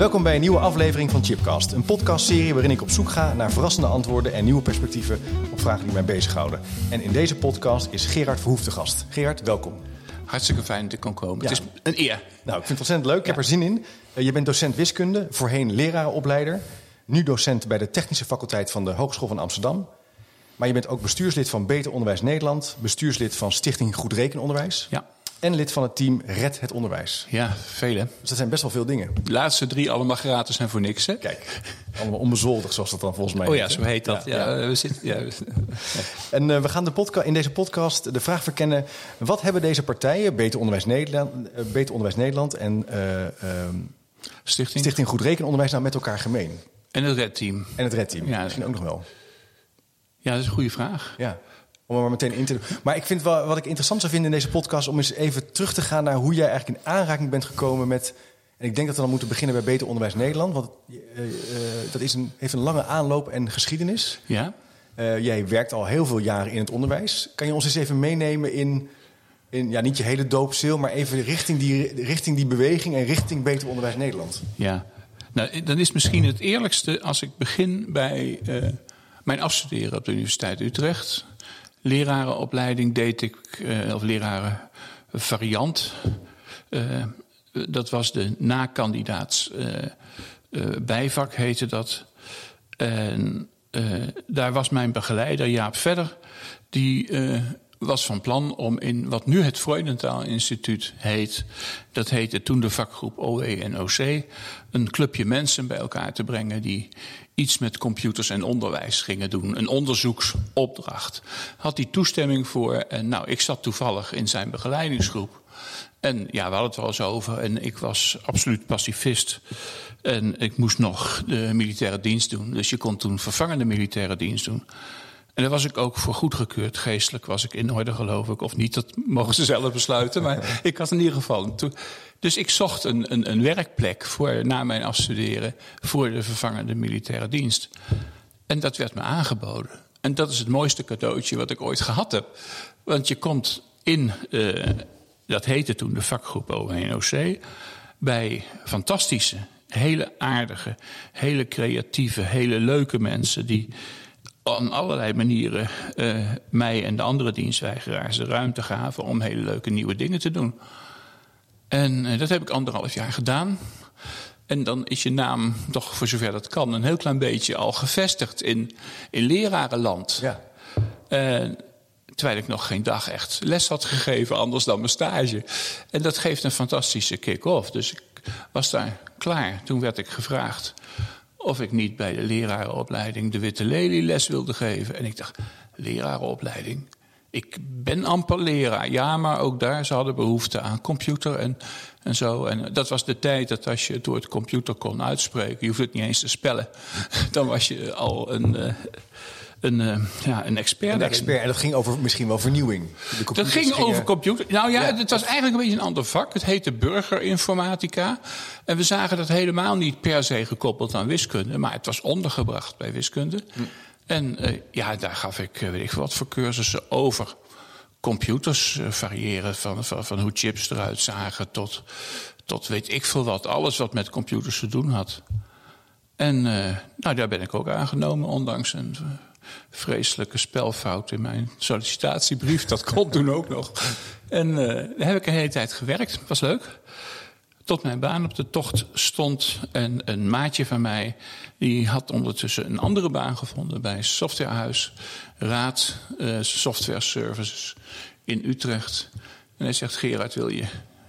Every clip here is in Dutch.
Welkom bij een nieuwe aflevering van Chipcast. Een podcastserie waarin ik op zoek ga naar verrassende antwoorden en nieuwe perspectieven op vragen die mij bezighouden. En in deze podcast is Gerard Verhoef de gast. Gerard, welkom. Hartstikke fijn dat ik kon komen. Ja. Het is een eer. Nou, ik vind het ontzettend leuk. Ik heb er zin in. Eh, je bent docent wiskunde, voorheen lerarenopleider. Nu docent bij de Technische Faculteit van de Hogeschool van Amsterdam. Maar je bent ook bestuurslid van Beter Onderwijs Nederland. Bestuurslid van Stichting Goed Rekenonderwijs. Ja, En lid van het team Red het Onderwijs. ja vele. Dus dat zijn best wel veel dingen. De laatste drie allemaal gratis en voor niks, hè? Kijk, allemaal onbezoldigd zoals dat dan volgens mij Oh ja, heet, zo heet dat. Ja, ja. We zitten, ja. En eh, we gaan de podca- in deze podcast de vraag verkennen... wat hebben deze partijen, Beter Onderwijs Nederland, eh, Beter Onderwijs Nederland en eh, ehm, Stichting. Stichting Goed Rekenonderwijs... nou met elkaar gemeen? En het Red Team. En het Red Team, Ja. misschien ook nog wel. Ja, dat is een goede vraag. Ja, om er maar meteen in te doen. Maar ik vind wel, wat ik interessant zou vinden in deze podcast... om eens even terug te gaan naar hoe jij eigenlijk in aanraking bent gekomen met... en ik denk dat we dan moeten beginnen bij Beter Onderwijs Nederland... want eh, eh, dat is een, heeft een lange aanloop en geschiedenis. Ja? Eh, jij werkt al heel veel jaren in het onderwijs. Kan je ons eens even meenemen in, in ja, niet je hele doopzeel... maar even richting die, richting die beweging en richting Beter Onderwijs Nederland? Ja. Nou, dan is misschien het eerlijkste als ik begin bij mijn afstuderen op de Universiteit Utrecht. Lerarenopleiding deed ik, eh, of leraren variant. Eh, dat was de nakandidaats eh, heette dat. En daar was mijn begeleider Jaap Verder. Die was van plan om in wat nu het Freudentaal Instituut heet... dat heette toen de vakgroep OE en OC... een clubje mensen bij elkaar te brengen... die iets met computers en onderwijs gingen doen. Een onderzoeksopdracht. Had hij toestemming voor. En nou, ik zat toevallig in zijn begeleidingsgroep. En ja, we hadden het wel eens over. En ik was absoluut pacifist. En ik moest nog de militaire dienst doen. Dus je kon toen vervangende militaire dienst doen. En daar was ik ook voor goedgekeurd. Geestelijk was ik in orde, geloof ik. Of niet, dat mogen ze zelf besluiten. Maar ik had in ieder geval... Toen, dus ik zocht een, een, een werkplek voor, na mijn afstuderen... voor de vervangende militaire dienst. En dat werd me aangeboden. En dat is het mooiste cadeautje wat ik ooit gehad heb. Want je komt in... eh, dat heette toen de vakgroep ONOC... bij fantastische, hele aardige, hele creatieve, hele leuke mensen... die op allerlei manieren eh, mij en de andere dienstweigeraars de ruimte gaven... om hele leuke nieuwe dingen te doen. En eh, dat heb ik anderhalf jaar gedaan. En dan is je naam toch, voor zover dat kan, een heel klein beetje al gevestigd in, in lerarenland. Ja. Eh, terwijl ik nog geen dag echt les had gegeven, anders dan mijn stage. En dat geeft een fantastische kick-off. Dus ik was daar klaar. Toen werd ik gevraagd of ik niet bij de lerarenopleiding de Witte Lelie les wilde geven. En ik dacht, lerarenopleiding? Ik ben amper leraar. Ja, maar ook daar, ze hadden behoefte aan computer en, en zo. En dat was de tijd dat als je het door het computer kon uitspreken... je hoeft het niet eens te spellen, dan was je al een... eh, een, eh, ja, een expert. Een daarin. expert, en dat ging over misschien wel vernieuwing. De Dat ging gingen- over computer. Nou ja, Ja. het was eigenlijk een beetje een ander vak. Het heette burgerinformatica. En we zagen dat helemaal niet per se gekoppeld aan wiskunde. Maar het was ondergebracht bij wiskunde. Hm. En eh, ja, daar gaf ik, eh, weet ik wat voor cursussen over. Computers eh, variëren van, van, van hoe chips eruit zagen tot, tot weet ik veel wat. Alles wat met computers te doen had. En nou, daar ben ik ook aangenomen, ondanks een vreselijke spelfout in mijn sollicitatiebrief. Dat kon toen ook nog. En daar heb ik een hele tijd gewerkt. Was leuk. Tot mijn baan op de tocht stond. En een maatje van mij, die had ondertussen een andere baan gevonden bij Softwarehuis Raad eh, Software Services in Utrecht. En hij zegt: Gerard, wil je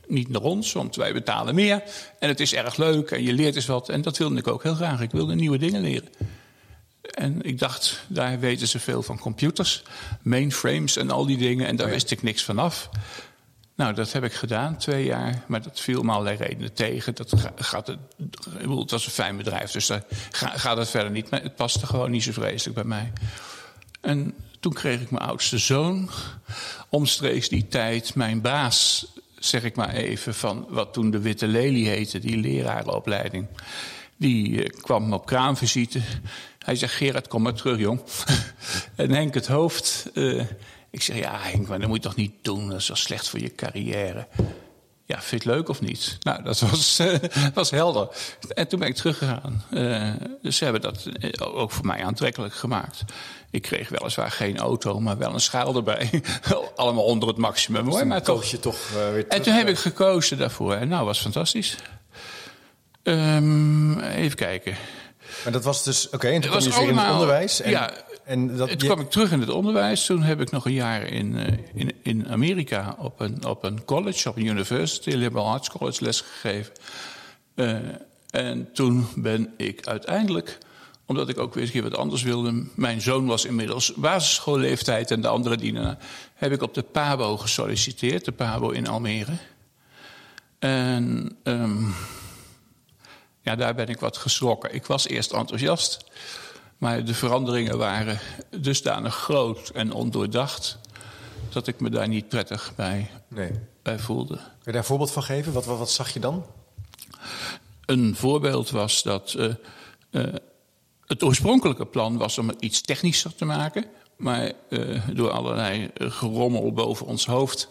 niet naar ons, want wij betalen meer. En het is erg leuk en je leert eens wat. En dat wilde ik ook heel graag. Ik wilde nieuwe dingen leren. En ik dacht, daar weten ze veel van computers, mainframes en al die dingen. En daar wist ik niks van af. Nou, dat heb ik gedaan, twee jaar. Maar dat viel me allerlei redenen tegen. Dat gaat het, was een fijn bedrijf, dus daar gaat het verder niet. Maar het paste gewoon niet zo vreselijk bij mij. En toen kreeg ik mijn oudste zoon. Omstreeks die tijd, mijn baas, zeg ik maar even, van wat toen de Witte Lelie heette, die lerarenopleiding. Die eh, kwam op kraamvisite. Hij zegt, Gerard, kom maar terug, jong. en Henk het hoofd... Uh, ik zeg, ja Henk, maar dat moet je toch niet doen. Dat is wel slecht voor je carrière. Ja, vind je het leuk of niet? Nou, dat was, uh, was helder. En toen ben ik teruggegaan. Uh, dus ze hebben dat ook voor mij aantrekkelijk gemaakt. Ik kreeg weliswaar geen auto, maar wel een schaal erbij. Allemaal onder het maximum. Dus maar toch, je toch uh, weer terug, En toen heb ik gekozen daarvoor. En nou, was fantastisch. Um, even kijken. Maar dat was dus, oké, okay, en toen kwam je in het onderwijs. En, ja, en dat, toen kwam ik terug in het onderwijs. Toen heb ik nog een jaar in, uh, in, in Amerika op een, op een college, op een university, liberal arts college, lesgegeven. Uh, en toen ben ik uiteindelijk, omdat ik ook weer eens een keer wat anders wilde. Mijn zoon was inmiddels basisschoolleeftijd en de andere dienaren. Heb ik op de PABO gesolliciteerd, de PABO in Almere. En um, ja, daar ben ik wat geschrokken. Ik was eerst enthousiast, maar de veranderingen waren dusdanig groot en ondoordacht dat ik me daar niet prettig bij, nee. bij voelde. Kun je daar een voorbeeld van geven? Wat, wat, wat zag je dan? Een voorbeeld was dat uh, uh, het oorspronkelijke plan was om het iets technischer te maken, maar uh, door allerlei gerommel boven ons hoofd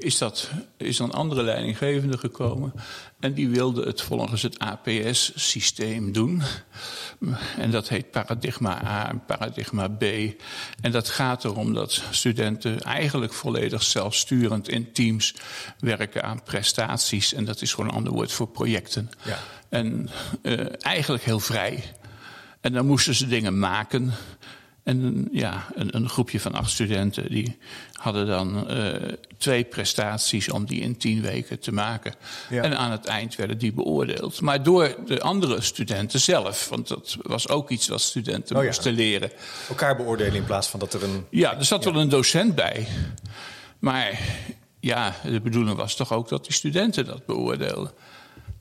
is, dat, is een andere leidinggevende gekomen. En die wilde het volgens het APS-systeem doen. En dat heet paradigma A en paradigma B. En dat gaat erom dat studenten eigenlijk volledig zelfsturend in teams werken aan prestaties. En dat is gewoon een ander woord voor projecten. Ja. En uh, eigenlijk heel vrij. En dan moesten ze dingen maken. En ja, een, een, groepje van acht studenten die hadden dan uh, twee prestaties om die in tien weken te maken. Ja. En aan het eind werden die beoordeeld. Maar door de andere studenten zelf. Want dat was ook iets wat studenten Oh ja. moesten leren. Elkaar beoordelen in plaats van dat er een... Ja, er zat wel een docent bij. Maar ja, de bedoeling was toch ook dat die studenten dat beoordeelden.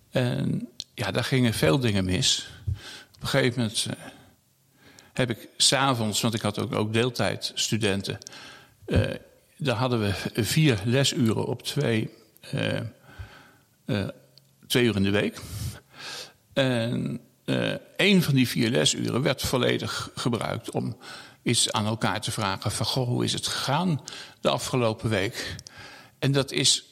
En ja, daar gingen veel dingen mis. Op een gegeven moment uh, heb ik s'avonds, want ik had ook, ook deeltijdstudenten. Uh, daar hadden we vier lesuren op twee, uh, uh, twee uur in de week. En een van die vier lesuren werd volledig gebruikt om iets aan elkaar te vragen van... Goh, hoe is het gegaan de afgelopen week? En dat is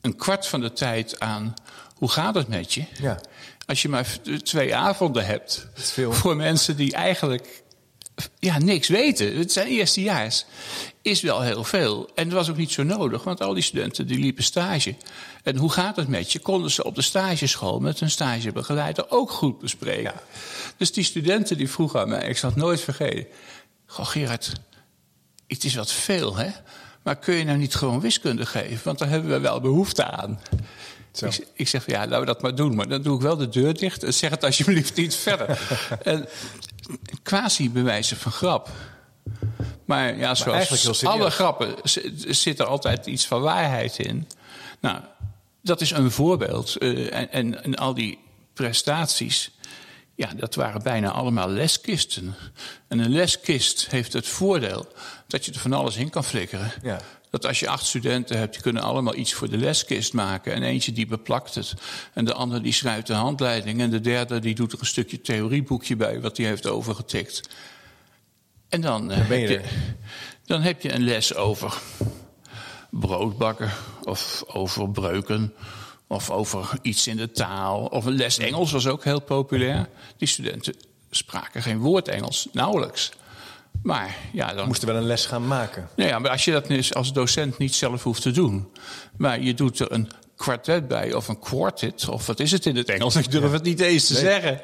een kwart van de tijd aan hoe gaat het met je? Ja. Als je maar twee avonden hebt voor mensen die eigenlijk ja, niks weten. Het zijn eerstejaars. Is wel heel veel. En dat was ook niet zo nodig, want al die studenten die liepen stage. En hoe gaat het met je? Konden ze op de stageschool met hun stagebegeleider ook goed bespreken. Ja. Dus die studenten die vroegen aan mij, ik zal het nooit vergeten. Goh, Gerard, het is wat veel, hè? Maar kun je nou niet gewoon wiskunde geven? Want daar hebben we wel behoefte aan. Ik, ik, zeg, ja, laten we dat maar doen. Maar dan doe ik wel de deur dicht en zeg het alsjeblieft niet verder. en quasi bewijzen van grap. Maar ja, zoals maar alle grappen zit er altijd iets van waarheid in. Nou, dat is een voorbeeld. Uh, en, en, en, al die prestaties, ja, dat waren bijna allemaal leskisten. En een leskist heeft het voordeel dat je er van alles in kan flikkeren. Ja. Dat als je acht studenten hebt, die kunnen allemaal iets voor de leskist maken. En eentje die beplakt het. En de ander die schrijft de handleiding. En de derde die doet er een stukje theorieboekje bij wat hij heeft overgetikt. En dan, dan, ben je heb, je, dan heb je een les over broodbakken of over breuken. Of over iets in de taal. Of een les Engels was ook heel populair. Die studenten spraken geen woord Engels, nauwelijks. Maar ja, dan moesten wel een les gaan maken. Nou ja, maar als je dat als docent niet zelf hoeft te doen, maar je doet er een kwartet bij of een quartet, of wat is het in het Engels? Ik durf ja. het niet eens te nee. zeggen.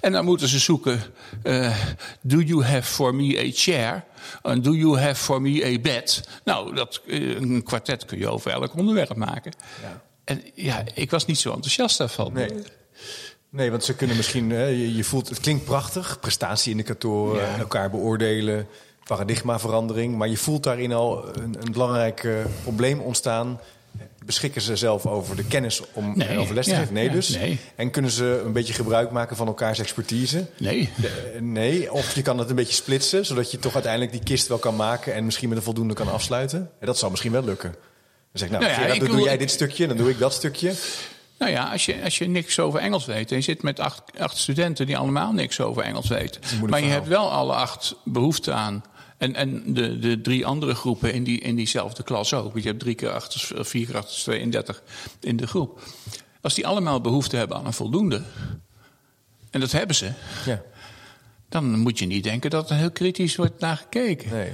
En dan moeten ze zoeken: uh, Do you have for me a chair? And do you have for me a bed? Nou, dat, uh, een kwartet kun je over elk onderwerp maken. Ja. En ja, ik was niet zo enthousiast daarvan. Nee. Nee, want ze kunnen misschien, je, je voelt, het klinkt prachtig, prestatieindicatoren, ja. elkaar beoordelen, paradigmaverandering. Maar je voelt daarin al een, een belangrijk uh, probleem ontstaan. Beschikken ze zelf over de kennis om Nee, over les te ja, geven? Nee, ja, dus. nee. En kunnen ze een beetje gebruik maken van elkaars expertise? Nee. De- eh, nee, of je kan het een beetje splitsen, zodat je toch uiteindelijk die kist wel kan maken en misschien met een voldoende kan afsluiten. En dat zal misschien wel lukken. Dan zeg ik, nou, Nou ja, dan doe wil- jij dit stukje, dan doe ik dat stukje. Nou ja, als je, als je niks over Engels weet en je zit met acht, acht studenten die allemaal niks over Engels weten. Maar je hebt wel alle acht behoefte aan. En, en de, de drie andere groepen in, die, in diezelfde klas ook. Want je hebt drie keer acht, of vier keer acht, is 32 in de groep. Als die allemaal behoefte hebben aan een voldoende. En dat hebben ze. Ja, Dan moet je niet denken dat er heel kritisch wordt naar gekeken. nee,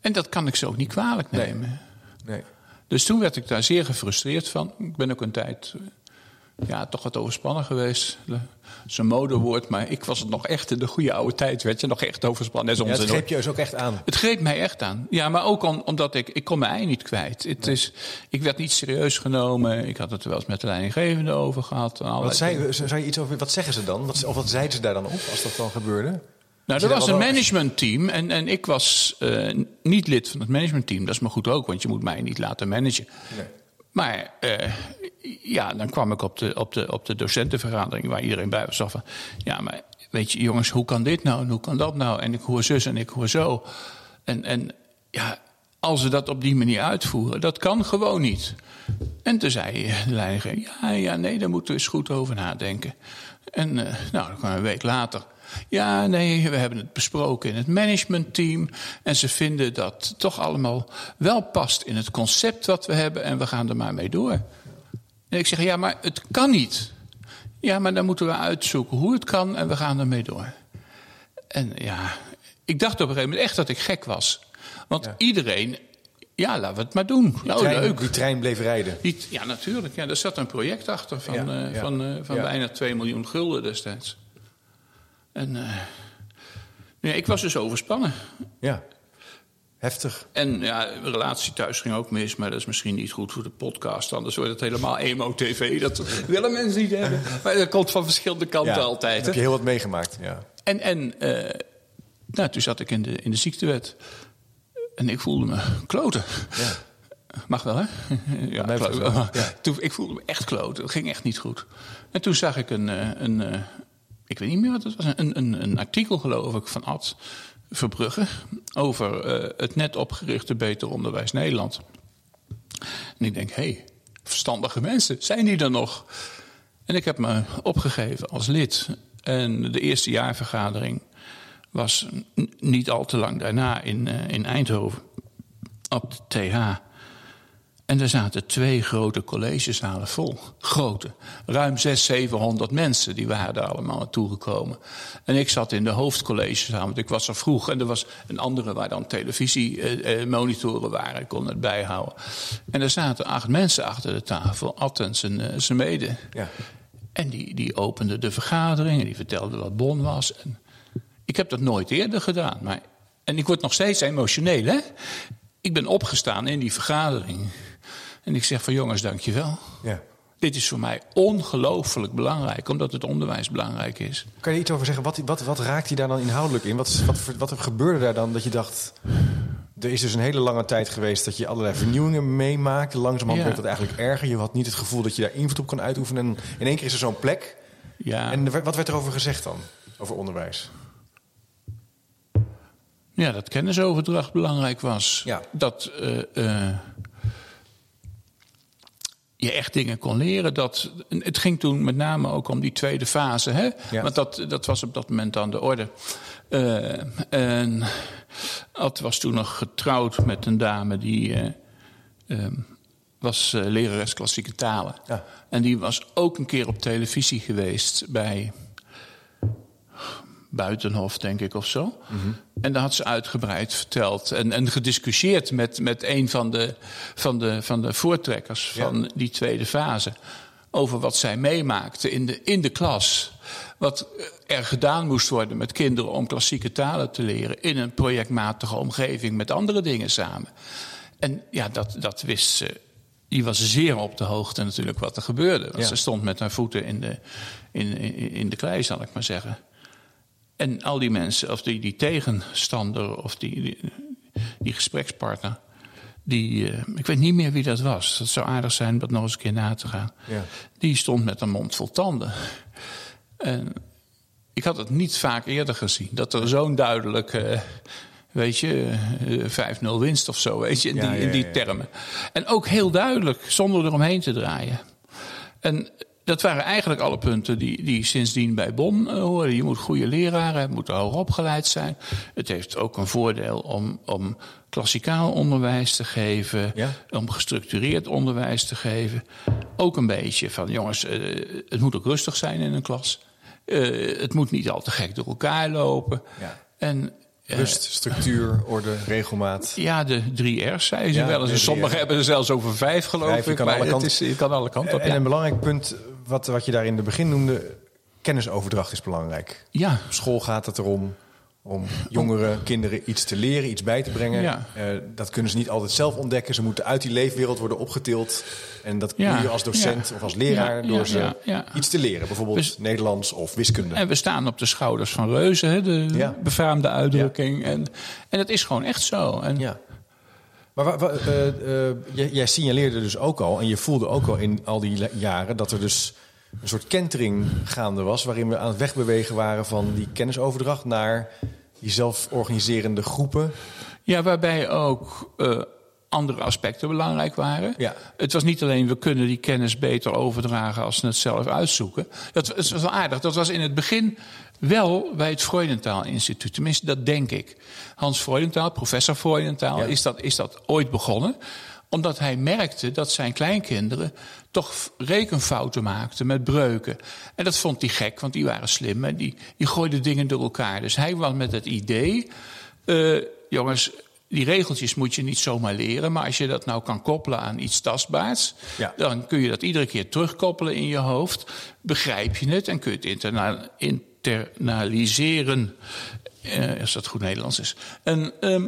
En dat kan ik ze ook niet kwalijk nemen. nee. Dus toen werd ik daar zeer gefrustreerd van. Ik ben ook een tijd eh, ja, toch wat overspannen geweest. Dat is een modewoord, maar ik was het nog echt in de goede oude tijd. Werd je nog echt overspannen. Ja, het greep je dus ook echt aan. het greep mij echt aan. Ja, maar ook om- omdat ik, ik kon mijn ei niet kwijt. Het is, ik werd niet serieus genomen. Ik had het wel eens met de leidinggevende over gehad. en Wat, zei, zou je iets over, wat zeggen ze dan? Wat, of wat zeiden ze daar dan op als dat dan gebeurde? Nou, er was een managementteam en, en ik was eh, niet lid van het managementteam. Dat is maar goed ook, want je moet mij niet laten managen. Nee. Maar eh, ja, dan kwam ik op de, op, de, op de docentenvergadering waar iedereen bij was. Van, ja, maar weet je, jongens, hoe kan dit nou en hoe kan dat nou? En ik hoor zus en ik hoor zo. En, en ja, als we dat op die manier uitvoeren, dat kan gewoon niet. En toen zei de leidinggevende, ja, ja, nee, daar moeten we eens goed over nadenken. En eh, nou, dan kwam een week later. Ja, nee, we hebben het besproken in het managementteam. En ze vinden dat toch allemaal wel past in het concept wat we hebben. En we gaan er maar mee door. En ik zeg, ja, maar het kan niet. Ja, maar dan moeten we uitzoeken hoe het kan en we gaan ermee door. En ja, ik dacht op een gegeven moment echt dat ik gek was. Want Ja. iedereen, ja, laten we het maar doen. Nou, trein, leuk. Die trein bleef rijden. Die- ja, natuurlijk. Ja, er zat een project achter van, Ja, eh, ja. van, eh, van bijna 2 miljoen gulden destijds. En eh, ja, ik was dus overspannen. Ja, heftig. En ja, de relatie thuis ging ook mis, maar dat is misschien niet goed voor de podcast. Anders wordt het helemaal emo-tv. Dat willen mensen niet hebben. Maar dat komt van verschillende kanten Ja, altijd. Heb je heel wat meegemaakt, ja. En, en eh, nou, toen zat ik in de, in de ziektewet. En ik voelde me kloten. ja. Mag wel, hè? ja, ja. Toen, ik voelde me echt kloten. Het ging echt niet goed. En toen zag ik een, eh, een ik weet niet meer wat het was, een, een, een artikel geloof ik van Ad Verbrugge over eh, het net opgerichte Beter Onderwijs Nederland. En ik denk, hé, hey, verstandige mensen, zijn die er nog? En ik heb me opgegeven als lid. En de eerste jaarvergadering was niet al te lang daarna in, eh, in Eindhoven op de TH. En er zaten twee grote collegezalen vol. Grote. Ruim 600, 700 mensen die waren daar allemaal naartoe gekomen. En ik zat in de hoofdcollegezaal, want ik was er vroeg. En er was een andere waar dan televisiemonitoren waren. Ik kon het bijhouden. En er zaten acht mensen achter de tafel. Ad en zijn, eh, zijn mede. ja. En die, die opende de vergadering en die vertelde wat Bon was. En ik heb dat nooit eerder gedaan. Maar, en ik word nog steeds emotioneel, hè? Ik ben opgestaan in die vergadering. En ik zeg van jongens, dankjewel. ja. Dit is voor mij ongelooflijk belangrijk, omdat het onderwijs belangrijk is. Kan je iets over zeggen? Wat, wat, wat raakt hij daar dan inhoudelijk in? Wat, wat, wat gebeurde daar dan dat je dacht... Er is dus een hele lange tijd geweest dat je allerlei vernieuwingen meemaakt. Langzamerhand Ja. werd dat eigenlijk erger. Je had niet het gevoel dat je daar invloed op kon uitoefenen. En in één keer is er zo'n plek. Ja, En wat werd er over gezegd dan? Over onderwijs? Ja dat kennisoverdracht belangrijk was. Ja. Dat eh, eh, je echt dingen kon leren. Dat, het ging toen met name ook om die tweede fase. Hè? Ja. Want dat, dat was op dat moment aan de orde. Eh, en Ad was toen nog getrouwd met een dame die eh, ehm, was lerares klassieke talen. Ja. En die was ook een keer op televisie geweest bij Buitenhof, denk ik, of zo. En daar had ze uitgebreid verteld en, en gediscussieerd met, met een van de, van de, van de voortrekkers Ja. van die tweede fase. Over wat zij meemaakte in de, in de klas. Wat er gedaan moest worden met kinderen om klassieke talen te leren. in een projectmatige omgeving met andere dingen samen. En ja, dat, dat wist ze. Die was zeer op de hoogte natuurlijk wat er gebeurde. Want Ja. ze stond met haar voeten in de, in, in, in de klei, zal ik maar zeggen. En al die mensen, of die, die tegenstander of die, die, die gesprekspartner, Die, eh, ik weet niet meer wie dat was. Dat zou aardig zijn om dat nog eens een keer na te gaan. Ja. Die stond met een mond vol tanden. En ik had het niet vaak eerder gezien. Dat er zo'n duidelijk, eh, weet je, eh, 5-0 winst of zo, weet je, in die, Ja, in die ja. termen. En ook heel duidelijk, zonder eromheen te draaien. En dat waren eigenlijk alle punten die, die sindsdien bij Bon eh, horen. Je moet goede leraren moet hoog opgeleid zijn. Het heeft ook een voordeel om, om klassikaal onderwijs te geven, Ja. om gestructureerd onderwijs te geven. Ook een beetje van, jongens, eh, het moet ook rustig zijn in een klas. Eh, het moet niet al te gek door elkaar lopen. Ja. En Rust, structuur, orde, regelmaat. ja, de drie R's zei ze Ja, wel eens. sommigen hebben er zelfs over vijf, geloof Vijf, ik. kan maar alle het is, je kan alle kanten op. En ja. een belangrijk punt, wat, wat je daar in het begin noemde, kennisoverdracht is belangrijk. ja, Op school gaat het erom om jongeren, kinderen iets te leren, iets bij te brengen. Ja. Eh, dat kunnen ze niet altijd zelf ontdekken. Ze moeten uit die leefwereld worden opgetild. En dat Ja. doe je als docent Ja. of als leraar door ze iets te leren. Bijvoorbeeld Dus- Nederlands of wiskunde. En we staan op de schouders van reuzen, hè, de befaamde uitdrukking. En, en dat is gewoon echt zo. En, Ja. Maar wa- eh, eh, jij, jij signaleerde dus ook al, en je voelde ook al in al die jaren, dat er dus een soort kentering gaande was, waarin we aan het wegbewegen waren van die kennisoverdracht naar die zelforganiserende groepen. Ja, waarbij ook eh, andere aspecten belangrijk waren. Ja. Het was niet alleen we kunnen die kennis beter overdragen als we het zelf uitzoeken. Dat was was wel aardig. Dat was in het begin wel bij het Freudenthal Instituut. Tenminste, dat denk ik. Hans Freudenthal, professor Freudenthal, Ja. is, dat, is dat ooit begonnen omdat hij merkte dat zijn kleinkinderen toch rekenfouten maakten met breuken. En dat vond hij gek, want die waren slim en die, die gooiden dingen door elkaar. Dus hij kwam met het idee: eh, jongens, die regeltjes moet je niet zomaar leren. Maar als je dat nou kan koppelen aan iets tastbaars, Ja. dan kun je dat iedere keer terugkoppelen in je hoofd. Begrijp je het en kun je het interna- internaliseren. eh, als dat goed Nederlands is. En, ehm,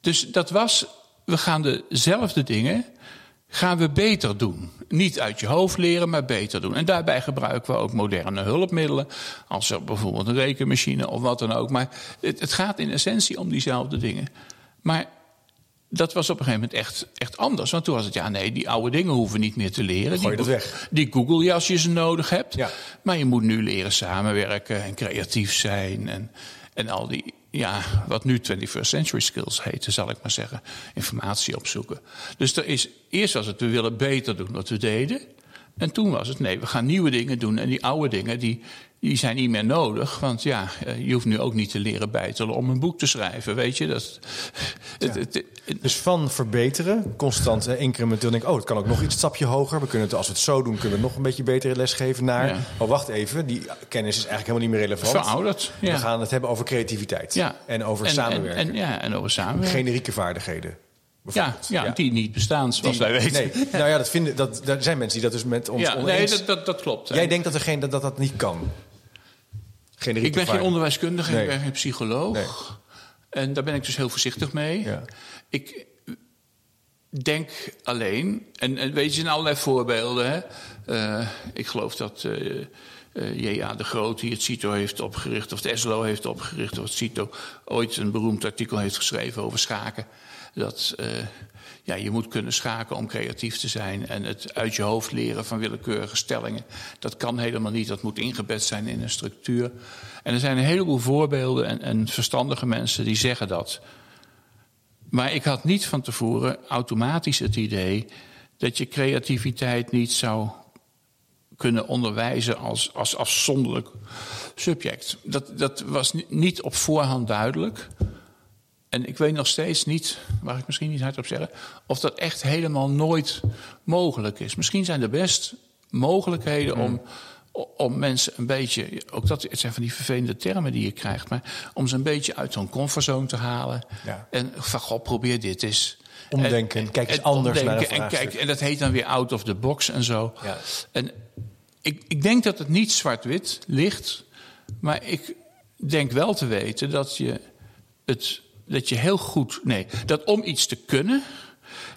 dus dat was, we gaan dezelfde dingen, gaan we beter doen. Niet uit je hoofd leren, maar beter doen. En daarbij gebruiken we ook moderne hulpmiddelen, als er bijvoorbeeld een rekenmachine of wat dan ook. Maar het, het gaat in essentie om diezelfde dingen. Maar dat was op een gegeven moment echt, echt anders. Want toen was het, ja nee, die oude dingen hoeven niet meer te leren. Gooi je die, dat weg. Die Google je als je ze nodig hebt. Ja. Maar je moet nu leren samenwerken en creatief zijn. En, en al die, ja, wat nu 21st century skills heten, zal ik maar zeggen. Informatie opzoeken. Dus er is, eerst was het, we willen beter doen wat we deden. En toen was het, nee, we gaan nieuwe dingen doen. En die oude dingen, die, die zijn niet meer nodig. Want ja, eh, je hoeft nu ook niet te leren bijtelen om een boek te schrijven. Weet je, dat, het, het, het- Dus van verbeteren, constant eh, incrementeel denk ik, oh, het kan ook nog iets stapje hoger. We kunnen het, als we het zo doen, kunnen we nog een beetje betere les geven naar. Ja. Oh, wacht even, die kennis is eigenlijk helemaal niet meer relevant. verouderd. Ja. We gaan het hebben over creativiteit ja. en over En- samenwerken. En, en, ja, en over samenwerken. Generieke vaardigheden. ja, die niet bestaan, zoals Die- wij weten. Nee, nou ja, dat vinden, dat, er zijn mensen die dat dus met ons ja, nee, dat, dat, dat klopt. Jij denkt dat, er geen, dat, dat dat niet kan? Generieke ik ben geen onderwijskundige, Nee. ik ben geen psycholoog. Nee. En daar ben ik dus heel voorzichtig mee. Ja. Ik denk alleen, en, en weet je, er zijn allerlei voorbeelden. Hè? Eh, ik geloof dat eh eh, J.A. de Groot, die het CITO heeft opgericht, of de SLO heeft opgericht, of het CITO ooit een beroemd artikel heeft geschreven over schaken. Dat eh, ja, je moet kunnen schaken om creatief te zijn. En het uit je hoofd leren van willekeurige stellingen. Dat kan helemaal niet. Dat moet ingebed zijn in een structuur. En er zijn een heleboel voorbeelden en, en verstandige mensen die zeggen dat. Maar ik had niet van tevoren automatisch het idee dat je creativiteit niet zou kunnen onderwijzen als, als afzonderlijk subject. Dat, dat was ni- niet op voorhand duidelijk. En ik weet nog steeds niet, mag ik misschien niet hardop zeggen, of dat echt helemaal nooit mogelijk is. Misschien zijn er best mogelijkheden om, om mensen een beetje, ook dat het zijn van die vervelende termen die je krijgt, maar om ze een beetje uit hun comfortzone te halen. Ja. En van god, probeer dit eens. Omdenken, En- kijk eens en anders naar omdenken en, kijk, en dat heet dan weer out of the box en zo. Ja. En ik, ik denk dat het niet zwart-wit ligt, maar ik denk wel te weten dat je het dat je heel goed. Nee, dat om iets te kunnen,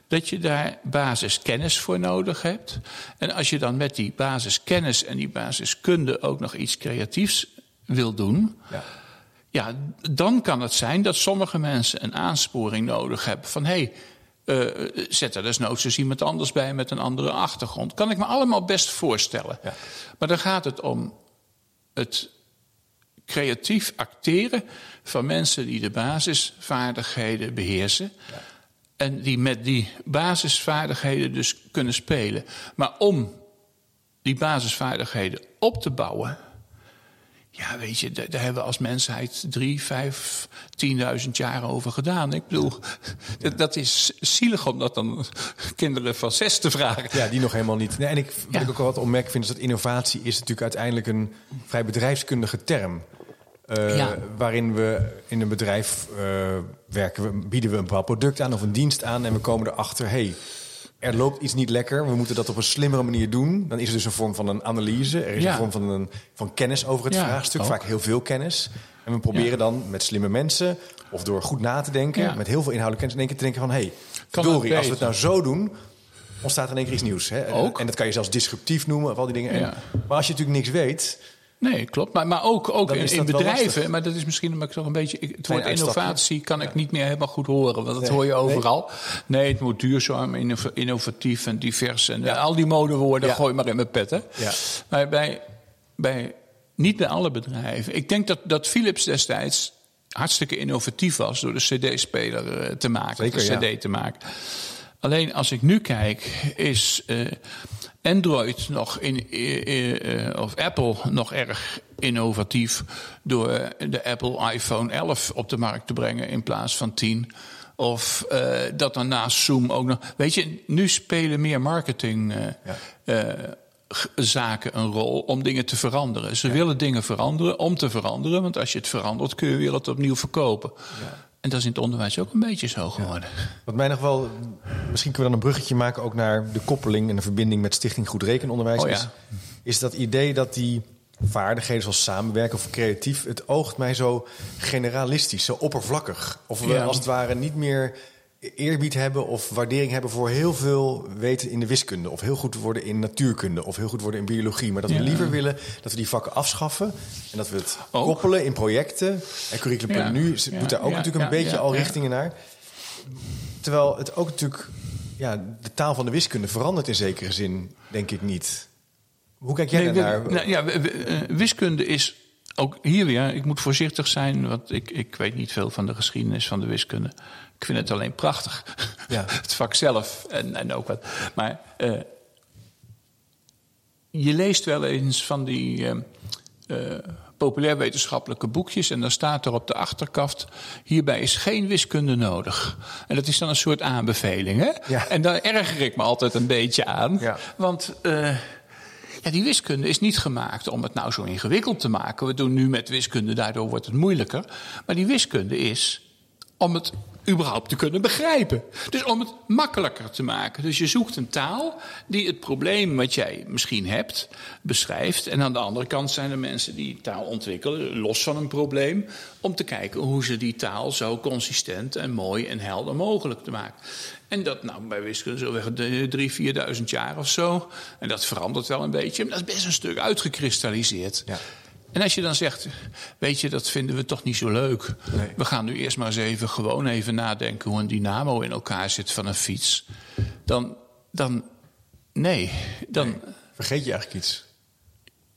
dat je daar basiskennis voor nodig hebt. En als je dan met die basiskennis en die basiskunde ook nog iets creatiefs wil doen. Ja. Ja, dan kan het zijn dat sommige mensen een aansporing nodig hebben van hé. Hey, Uh, zet er desnoods eens iemand anders bij met een andere achtergrond. Kan ik me allemaal best voorstellen. Ja. Maar dan gaat het om het creatief acteren van mensen die de basisvaardigheden beheersen. Ja. En die met die basisvaardigheden dus kunnen spelen. Maar om die basisvaardigheden op te bouwen. Ja, weet je, daar, hebben we als mensheid drie, vijf, tienduizend jaar over gedaan. Ik bedoel, dat, dat, is zielig om dat dan kinderen van zes te vragen. Ja, die nog helemaal niet. Nee, en ik, wat ik ook wel wat opmerk vind, is dat innovatie is natuurlijk uiteindelijk een vrij bedrijfskundige term. Uh, Waarin we in een bedrijf uh, werken, we, bieden we een bepaald product aan of een dienst aan en we komen erachter, hey, er loopt iets niet lekker, we moeten dat op een slimmere manier doen. Dan is er dus een vorm van een analyse, er is een vorm van, een, van kennis over het vraagstuk, vaak heel veel kennis. En we proberen dan met slimme mensen of door goed na te denken, met heel veel inhoudelijke kennis, in één keer te denken van, hé, hey, als we het nou zo doen, ontstaat er in één keer iets nieuws. Hè? En dat kan je zelfs disruptief noemen of al die dingen. En, maar als je natuurlijk niks weet Nee, klopt. Maar, maar ook, ook in, in bedrijven, maar dat is misschien omdat ik toch een beetje. Het woord innovatie kan ik niet meer helemaal goed horen, want dat hoor je overal. Nee. het moet duurzaam, innovatief en divers. En al die modewoorden, gooi maar in mijn pet. Hè? Maar bij, bij, niet bij alle bedrijven. Ik denk dat, dat Philips destijds hartstikke innovatief was door de CD-speler eh, te maken, Zeker, de CD te maken. Alleen als ik nu kijk, is. Uh, Android nog in, eh, eh, of Apple nog erg innovatief door de Apple iPhone 11 op de markt te brengen in plaats van 10. Of uh, dat dan naast Zoom ook nog. Weet je, nu spelen meer marketing. zaken een rol om dingen te veranderen. Ze willen dingen veranderen om te veranderen, want als je het verandert kun je weer het opnieuw verkopen. Ja. En dat is in het onderwijs ook een beetje zo geworden. Wat mij nog wel, misschien kunnen we dan een bruggetje maken ook naar de koppeling en de verbinding met Stichting Goed Rekenonderwijs. Oh, ja. is, is dat idee dat die vaardigheden zoals samenwerken of creatief, het oogt mij zo generalistisch, zo oppervlakkig. Of we als het ware niet meer eerbied hebben of waardering hebben voor heel veel weten in de wiskunde. Of heel goed worden in natuurkunde. Of heel goed worden in biologie. Maar dat we liever willen dat we die vakken afschaffen. En dat we het koppelen in projecten. En curriculum nu moet daar ook natuurlijk een beetje al richtingen naar. Terwijl het ook natuurlijk... Ja, de taal van de wiskunde verandert in zekere zin, denk ik niet. Hoe kijk jij nee, daarnaar? Nou, ja, eh, wiskunde is ook hier weer, ik moet voorzichtig zijn, want ik, ik weet niet veel van de geschiedenis van de wiskunde. Ik vind het alleen prachtig. Ja. het vak zelf en, en ook wat. Maar uh, je leest wel eens van die uh, uh, populair wetenschappelijke boekjes. En dan staat er op de achterkaft: hierbij is geen wiskunde nodig. En dat is dan een soort aanbeveling. Hè? Ja. En daar erger ik me altijd een beetje aan. Ja. Want. Ja, die wiskunde is niet gemaakt om het nou zo ingewikkeld te maken. We doen nu met wiskunde, daardoor wordt het moeilijker. Maar die wiskunde is om het überhaupt te kunnen begrijpen. Dus om het makkelijker te maken. Dus je zoekt een taal die het probleem wat jij misschien hebt beschrijft. En aan de andere kant zijn er mensen die taal ontwikkelen, los van een probleem, om te kijken hoe ze die taal zo consistent en mooi en helder mogelijk te maken. En dat nou bij wiskunde zo weg drie, vierduizend jaar of zo. En dat verandert wel een beetje. Maar dat is best een stuk uitgekristalliseerd. Ja. En als je dan zegt, weet je, dat vinden we toch niet zo leuk. We gaan nu eerst maar eens even gewoon even nadenken hoe een dynamo in elkaar zit van een fiets. Dan, dan nee. Dan, Vergeet je eigenlijk iets?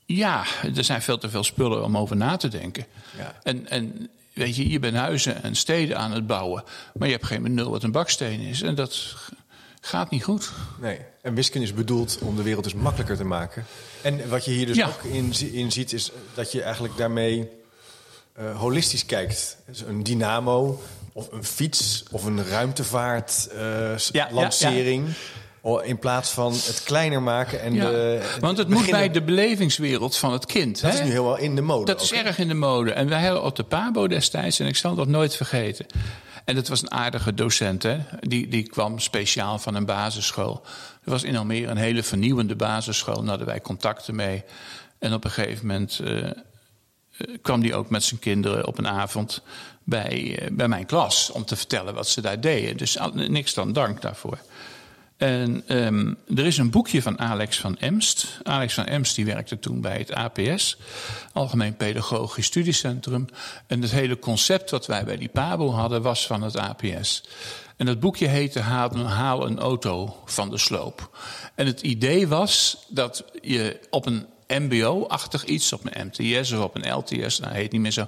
Ja, er zijn veel te veel spullen om over na te denken. Ja. En, en weet je, je bent huizen en steden aan het bouwen. Maar je hebt geen benul wat een baksteen is. En dat gaat niet goed. Nee, en wiskunde is bedoeld om de wereld dus makkelijker te maken. En wat je hier dus ook in, in, ziet, is dat je eigenlijk daarmee uh, holistisch kijkt. Dus een dynamo, of een fiets, of een ruimtevaart, uh, ja, lancering. In plaats van het kleiner maken en de. Want het moet bij de belevingswereld van het kind. Dat is nu helemaal in de mode. Dat is erg in de mode. En wij hadden op de Pabo destijds, en ik zal dat nooit vergeten. En dat was een aardige docent, hè? Die, die kwam speciaal van een basisschool. Er was in Almere een hele vernieuwende basisschool. Daar hadden wij contacten mee. En op een gegeven moment uh, kwam die ook met zijn kinderen op een avond bij, uh, bij mijn klas om te vertellen wat ze daar deden. Dus niks dan dank daarvoor. En um, er is een boekje van Alex van Emst. Alex van Emst die werkte toen bij het APS, Algemeen Pedagogisch Studiecentrum. En het hele concept wat wij bij die PABO hadden was van het APS. En dat boekje heette Haal een auto van de sloop. En het idee was dat je op een MBO-achtig iets, op een MTS of op een LTS, nou heet niet meer zo.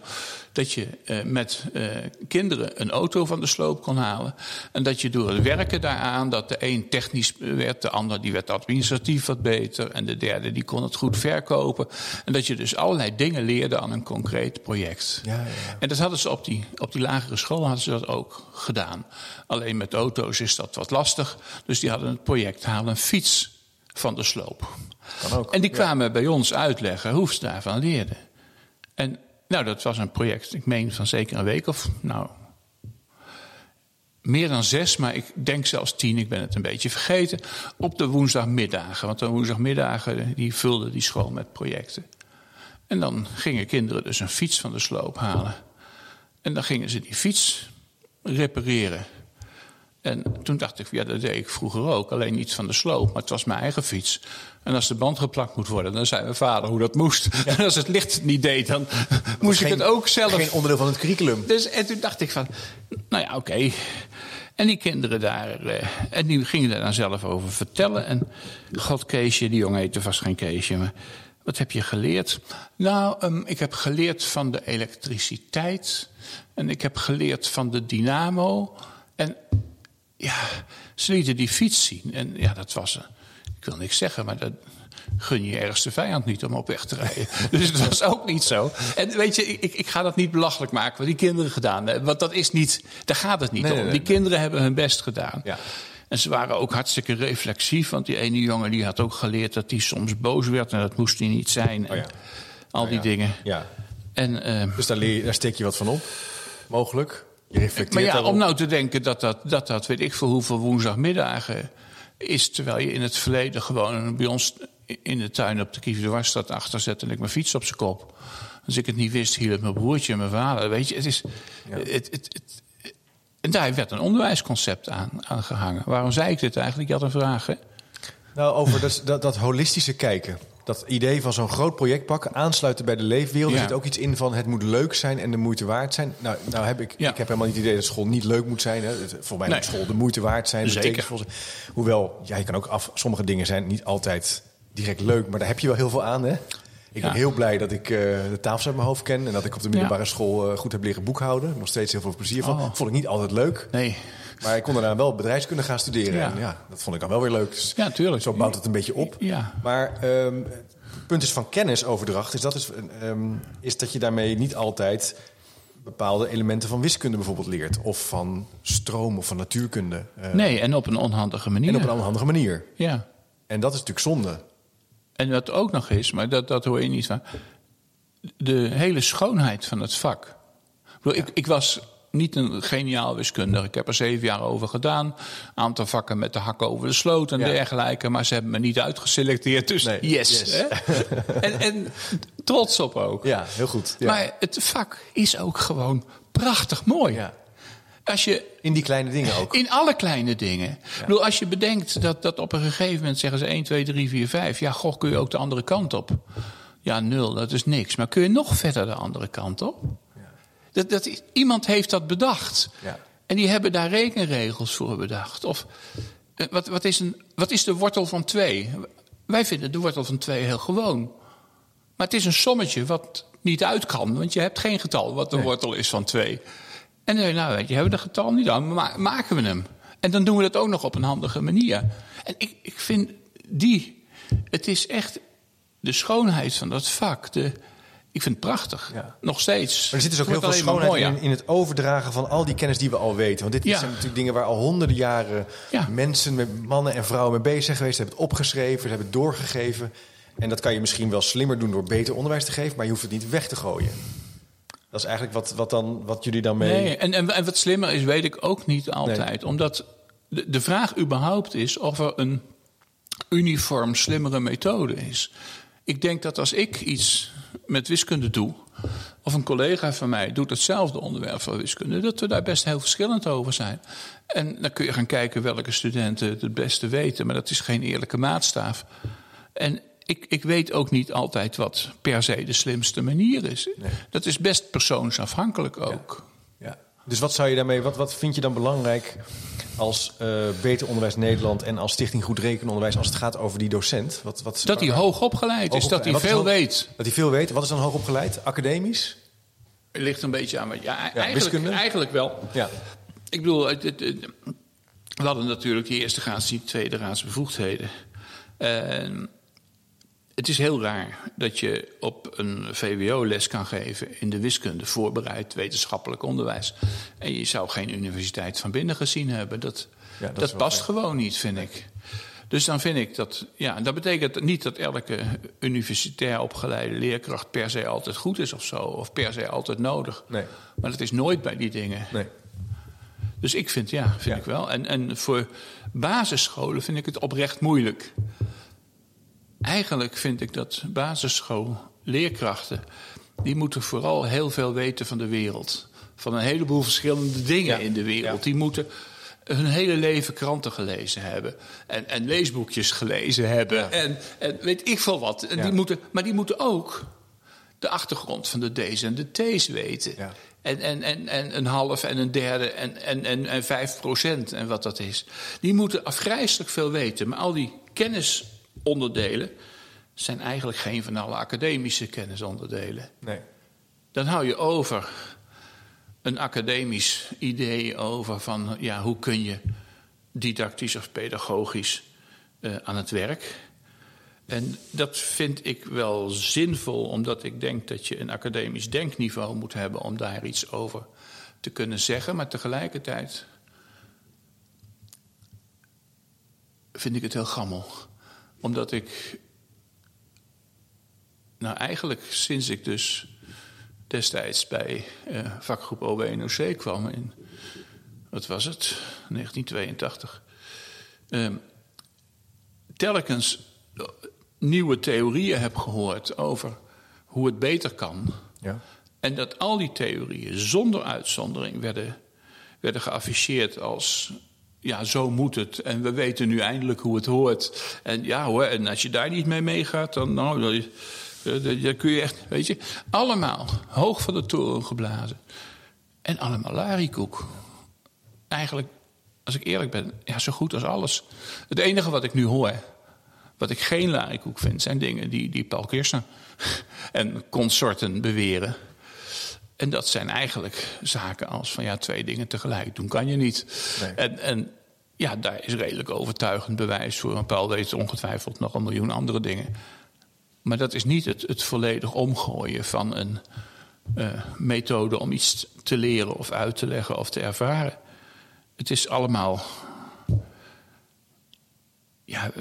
Dat je uh, met uh, kinderen een auto van de sloop kon halen. En dat je door het werken daaraan, dat de een technisch werd, de ander die werd administratief wat beter. En de derde die kon het goed verkopen. En dat je dus allerlei dingen leerde aan een concreet project. Ja, ja. En dat hadden ze op die, op die lagere school hadden ze dat ook gedaan. Alleen met auto's is dat wat lastig. Dus die hadden het project halen een fiets van de sloop. Ook, en die kwamen ja. bij ons uitleggen hoe ze daarvan leerden. En nou, dat was een project, ik meen van zeker een week of nou. Meer dan zes, maar ik denk zelfs tien, ik ben het een beetje vergeten. Op de woensdagmiddagen. Want de woensdagmiddagen die vulden die school met projecten. En dan gingen kinderen dus een fiets van de sloop halen. En dan gingen ze die fiets repareren. En toen dacht ik, ja, dat deed ik vroeger ook. Alleen niet van de sloop, maar het was mijn eigen fiets. En als de band geplakt moet worden, dan zei mijn vader hoe dat moest. En als het licht niet deed, dan moest ik het ook zelf. Geen onderdeel van het curriculum. Dus, en toen dacht ik van, nou ja, oké. Okay. En die kinderen daar, eh, en die gingen daar dan zelf over vertellen. En god, Keesje, die jongen heette vast geen Keesje, maar... Wat heb je geleerd? Nou, um, ik heb geleerd van de elektriciteit. En ik heb geleerd van de dynamo. En ja, ze lieten die fiets zien. En ja, dat was, ik wil niks zeggen, maar dat gun je ergste vijand niet om op weg te rijden. dus het was ook niet zo. En weet je, ik, ik ga dat niet belachelijk maken wat die kinderen gedaan hebben. Want dat is niet, daar gaat het niet nee, om. Nee, die kinderen hebben hun best gedaan. Ja. En ze waren ook hartstikke reflexief. Want die ene jongen die had ook geleerd dat hij soms boos werd. En dat moest hij niet zijn. Oh ja. Al die ja. dingen. Ja. En, uh, dus daar, leer, daar steek je wat van op, mogelijk? Je reflecteert maar ja, daarop. om nou te denken dat dat, dat dat weet ik veel hoeveel woensdagmiddagen is... terwijl je in het verleden gewoon bij ons in de tuin op de Kieverdwarsstad achter zet... en ik mijn fiets op zijn kop. Als ik het niet wist, hielp mijn broertje en mijn vader. Weet je, het is... Ja. Het, het, het, en daar werd een onderwijsconcept aan, aan gehangen. Waarom zei ik dit eigenlijk? Je had een vraag, hè? Nou, over dat, dat, dat holistische kijken. Dat idee van zo'n groot project pakken, aansluiten bij de leefwereld. Ja. Er zit ook iets in van het moet leuk zijn en de moeite waard zijn. Nou, nou heb ik, ja. ik heb helemaal niet het idee dat school niet leuk moet zijn. Hè. Voor mij nee. moet school de moeite waard zijn. Zeker. Hoewel, ja, je kan ook af, sommige dingen zijn niet altijd direct leuk, maar daar heb je wel heel veel aan. Hè? Ik ben ja. heel blij dat ik uh, de tafels uit mijn hoofd ken en dat ik op de middelbare school uh, goed heb leren boekhouden. Nog steeds heel veel plezier van. Oh. Vond ik niet altijd leuk. Nee. Maar ik kon daarna wel bedrijfskunde gaan studeren. Ja. En ja, dat vond ik dan wel weer leuk. Dus ja, tuurlijk. Zo bouwt het een beetje op. Ja. Maar um, het punt is van kennisoverdracht is dat, is, um, is dat je daarmee niet altijd bepaalde elementen van wiskunde bijvoorbeeld leert. Of van stroom of van natuurkunde. Uh, nee, en op een onhandige manier. En op een onhandige manier. Ja. En dat is natuurlijk zonde. En wat ook nog is, maar dat, dat hoor je niet van. De hele schoonheid van het vak. Ja. Ik, ik was niet een geniaal wiskundige. Ik heb er zeven jaar over gedaan. Aantal vakken met de hakken over de sloot en ja. dergelijke. Maar ze hebben me niet uitgeselecteerd. Dus nee, yes. yes. en, en, trots op ook. Ja, heel goed. Ja. Maar het vak is ook gewoon prachtig mooi. Ja. Als je, in die kleine dingen ook? In alle kleine dingen. Ja. Ik bedoel, als je bedenkt dat, dat op een gegeven moment zeggen ze 1, 2, 3, 4, 5. Ja, goh, kun je ook de andere kant op. Ja, nul, dat is niks. Maar kun je nog verder de andere kant op? Dat, dat, iemand heeft dat bedacht. Ja. En die hebben daar rekenregels voor bedacht. Of wat, wat, is een, wat is de wortel van 2? Wij vinden de wortel van 2 heel gewoon. Maar het is een sommetje wat niet uit kan. Want je hebt geen getal wat de nee. wortel is van 2. En dan nou weet je, hebben we de getal niet aan, maar maken we hem. En dan doen we dat ook nog op een handige manier. En ik, ik vind die, het is echt de schoonheid van dat vak. De, ik vind het prachtig. Ja. Nog steeds. Maar er zit dus ook heel veel schoonheid mooi, ja. in, in, het overdragen van al die kennis die we al weten. Want dit ja. zijn natuurlijk dingen waar al honderden jaren mensen, met mannen en vrouwen mee bezig zijn geweest. Ze hebben het opgeschreven, ze hebben het doorgegeven. En dat kan je misschien wel slimmer doen door beter onderwijs te geven, maar je hoeft het niet weg te gooien. Dat is eigenlijk wat, wat, dan, wat jullie dan mee. Nee, en, en, en wat slimmer is, weet ik ook niet altijd. Nee. Omdat de, de vraag überhaupt is of er een uniform slimmere methode is. Ik denk dat als ik iets met wiskunde doe, of een collega van mij doet hetzelfde onderwerp van wiskunde, dat we daar best heel verschillend over zijn. En dan kun je gaan kijken welke studenten het het beste weten, maar dat is geen eerlijke maatstaaf. En ik, ik weet ook niet altijd wat per se de slimste manier is. Nee. Dat is best persoonsafhankelijk ook. Ja. Ja. Dus wat zou je daarmee, wat, wat vind je dan belangrijk als eh, Beter Onderwijs Nederland en als Stichting Goed Rekenonderwijs als het gaat over die docent? Wat, wat, Dat hij hoog opgeleid is, dat hij veel weet. Dat hij veel weet. Wat is dan hoog opgeleid? Academisch? Ligt een beetje aan. wat- Ja, eigenlijk, wiskunde? eigenlijk wel. Ja. Ik bedoel, het, het- het- we hadden natuurlijk die eerste raads, die tweede raads bevoegdheden. En het is heel raar dat je op een VWO les kan geven in de wiskunde, voorbereid wetenschappelijk onderwijs. En je zou geen universiteit van binnen gezien hebben. Dat, Ja, dat past gewoon niet, vind ik. Dus dan vind ik dat, ja, dat betekent niet dat elke universitair opgeleide leerkracht per se altijd goed is of zo, of per se altijd nodig. Nee. Maar dat is nooit bij die dingen. Nee. Dus ik vind, ja, vind Ja. ik wel. En, en voor basisscholen vind ik het oprecht moeilijk. Eigenlijk vind ik dat basisschoolleerkrachten... die moeten vooral heel veel weten van de wereld. Van een heleboel verschillende dingen Ja. in de wereld. Ja. Die moeten hun hele leven kranten gelezen hebben. En, en leesboekjes gelezen hebben. Ja. En, en weet ik veel wat. En die moeten, maar die moeten ook de achtergrond van de D's en de T's weten. Ja. En, en, en, en een half en een derde en, en, en, en vijf procent en wat dat is. Die moeten afgrijzelijk veel weten. Maar al die kennisonderdelen zijn eigenlijk geen van alle academische kennisonderdelen. Nee. Dan hou je over een academisch idee over van ja, hoe kun je didactisch of pedagogisch eh, aan het werk. En dat vind ik wel zinvol, omdat ik denk dat je een academisch denkniveau moet hebben om daar iets over te kunnen zeggen. Maar tegelijkertijd vind ik het heel gammel. Omdat ik, nou eigenlijk sinds ik dus destijds bij eh, vakgroep OB-NOC kwam in, wat was het, 1982. ehm, telkens eh, nieuwe theorieën heb gehoord over hoe het beter kan. Ja. En dat al die theorieën zonder uitzondering werden, werden geafficheerd als. Ja, zo moet het. En we weten nu eindelijk hoe het hoort. En ja hoor, en als je daar niet mee meegaat, dan, nou, dan, dan kun je echt. Weet je, allemaal hoog van de toren geblazen. En allemaal larikoek. Eigenlijk, als ik eerlijk ben, ja, zo goed als alles. Het enige wat ik nu hoor, wat ik geen larikoek vind, zijn dingen die, die Paul Kirsten en consorten beweren. En dat zijn eigenlijk zaken als van ja, twee dingen tegelijk doen kan je niet. Nee. En, en ja, daar is redelijk overtuigend bewijs voor. En Paul weet ongetwijfeld nog een miljoen andere dingen. Maar dat is niet het, het volledig omgooien van een eh, methode om iets te leren of uit te leggen of te ervaren. Het is allemaal ja,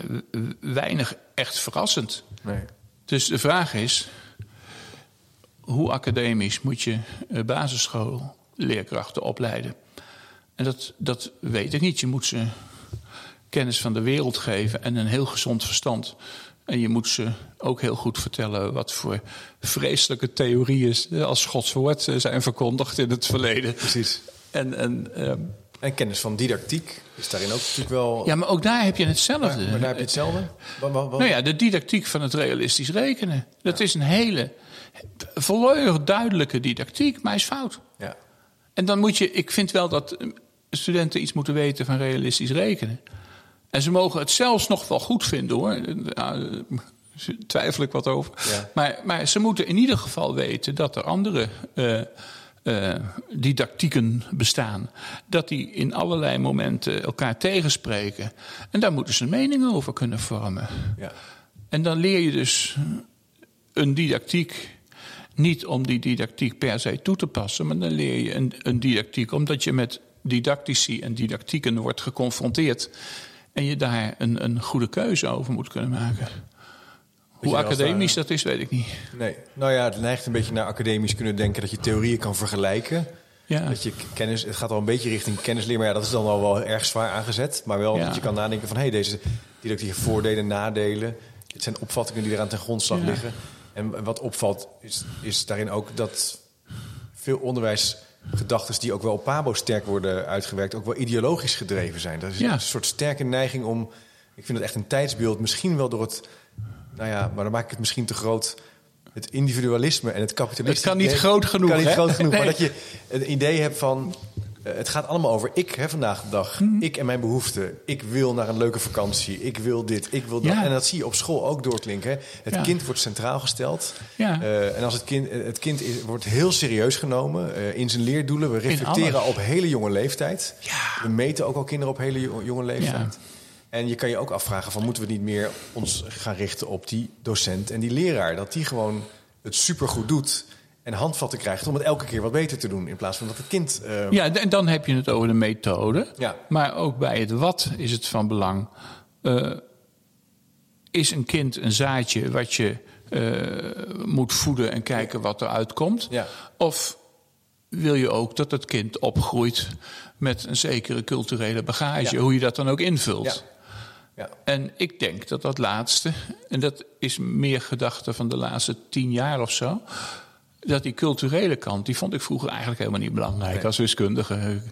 weinig echt verrassend. Nee. Dus de vraag is: hoe academisch moet je eh, basisschoolleerkrachten opleiden? En dat, dat weet ik niet. Je moet ze kennis van de wereld geven en een heel gezond verstand. En je moet ze ook heel goed vertellen wat voor vreselijke theorieën als Gods woord eh, zijn verkondigd in het verleden. Precies. En, en, ehm, En kennis van didactiek is daarin ook natuurlijk wel... ja, maar ook daar heb je hetzelfde. maar, maar daar heb je hetzelfde? Nou ja, de didactiek van het realistisch rekenen. Dat is een hele volledig duidelijke didactiek, maar is fout. ja. En dan moet je, ik vind wel dat studenten iets moeten weten van realistisch rekenen. En ze mogen het zelfs nog wel goed vinden hoor. Daar eh, twijfel ik wat over. Ja. Maar, maar ze moeten in ieder geval weten dat er andere eh, eh, didactieken bestaan. Dat die in allerlei momenten elkaar tegenspreken. En daar moeten ze een mening over kunnen vormen. Ja. En dan leer je dus een didactiek. Niet om die didactiek per se toe te passen, maar dan leer je een, een didactiek omdat je met didactici en didactieken wordt geconfronteerd. En je daar een, een goede keuze over moet kunnen maken. Hoe academisch daar- dat is, weet ik niet. Nee. Nou ja, het neigt een beetje naar academisch kunnen denken dat je theorieën kan vergelijken. Ja. Dat je kennis, het gaat al een beetje richting kennisleer, maar ja, dat is dan al wel erg zwaar aangezet. Maar wel Ja. dat je kan nadenken van, hé, deze didactiek heeft voordelen, nadelen. Dit zijn opvattingen die eraan ten grondslag liggen. En wat opvalt is, is daarin ook dat veel onderwijsgedachten die ook wel op Pabo sterk worden uitgewerkt, ook wel ideologisch gedreven zijn. Dat is Ja. een soort sterke neiging om, ik vind het echt een tijdsbeeld, misschien wel door het, nou ja, maar dan maak ik het misschien te groot. Het individualisme en het kapitalisme. Het kan niet groot genoeg, kan niet hè? groot genoeg. Maar dat je een idee hebt van het gaat allemaal over ik hè, vandaag de dag. Mhm. Ik en mijn behoeften. Ik wil naar een leuke vakantie. Ik wil dit, ik wil dat. Ja. En dat zie je op school ook doorklinken. Hè. Het Ja. kind wordt centraal gesteld. Ja. Eh, en als het kind, het kind is, wordt heel serieus genomen eh, in zijn leerdoelen. We reflecteren op hele jonge leeftijd. We meten ook al kinderen op hele jo- jonge leeftijd. En je kan je ook afvragen van moeten we niet meer ons gaan richten op die docent en die leraar. Dat die gewoon het supergoed doet en handvatten krijgt om het elke keer wat beter te doen. In plaats van dat het kind... eh, Ja, en dan heb je het over de methode. Ja. Maar ook bij het wat is het van belang. Eh, is een kind een zaadje wat je eh, moet voeden en kijken wat eruit komt? Ja. Of wil je ook dat het kind opgroeit met een zekere culturele bagage, Ja. hoe je dat dan ook invult? Ja. Ja. En ik denk dat dat laatste, en dat is meer gedachte van de laatste tien jaar of zo, dat die culturele kant, die vond ik vroeger eigenlijk helemaal niet belangrijk Nee. als wiskundige.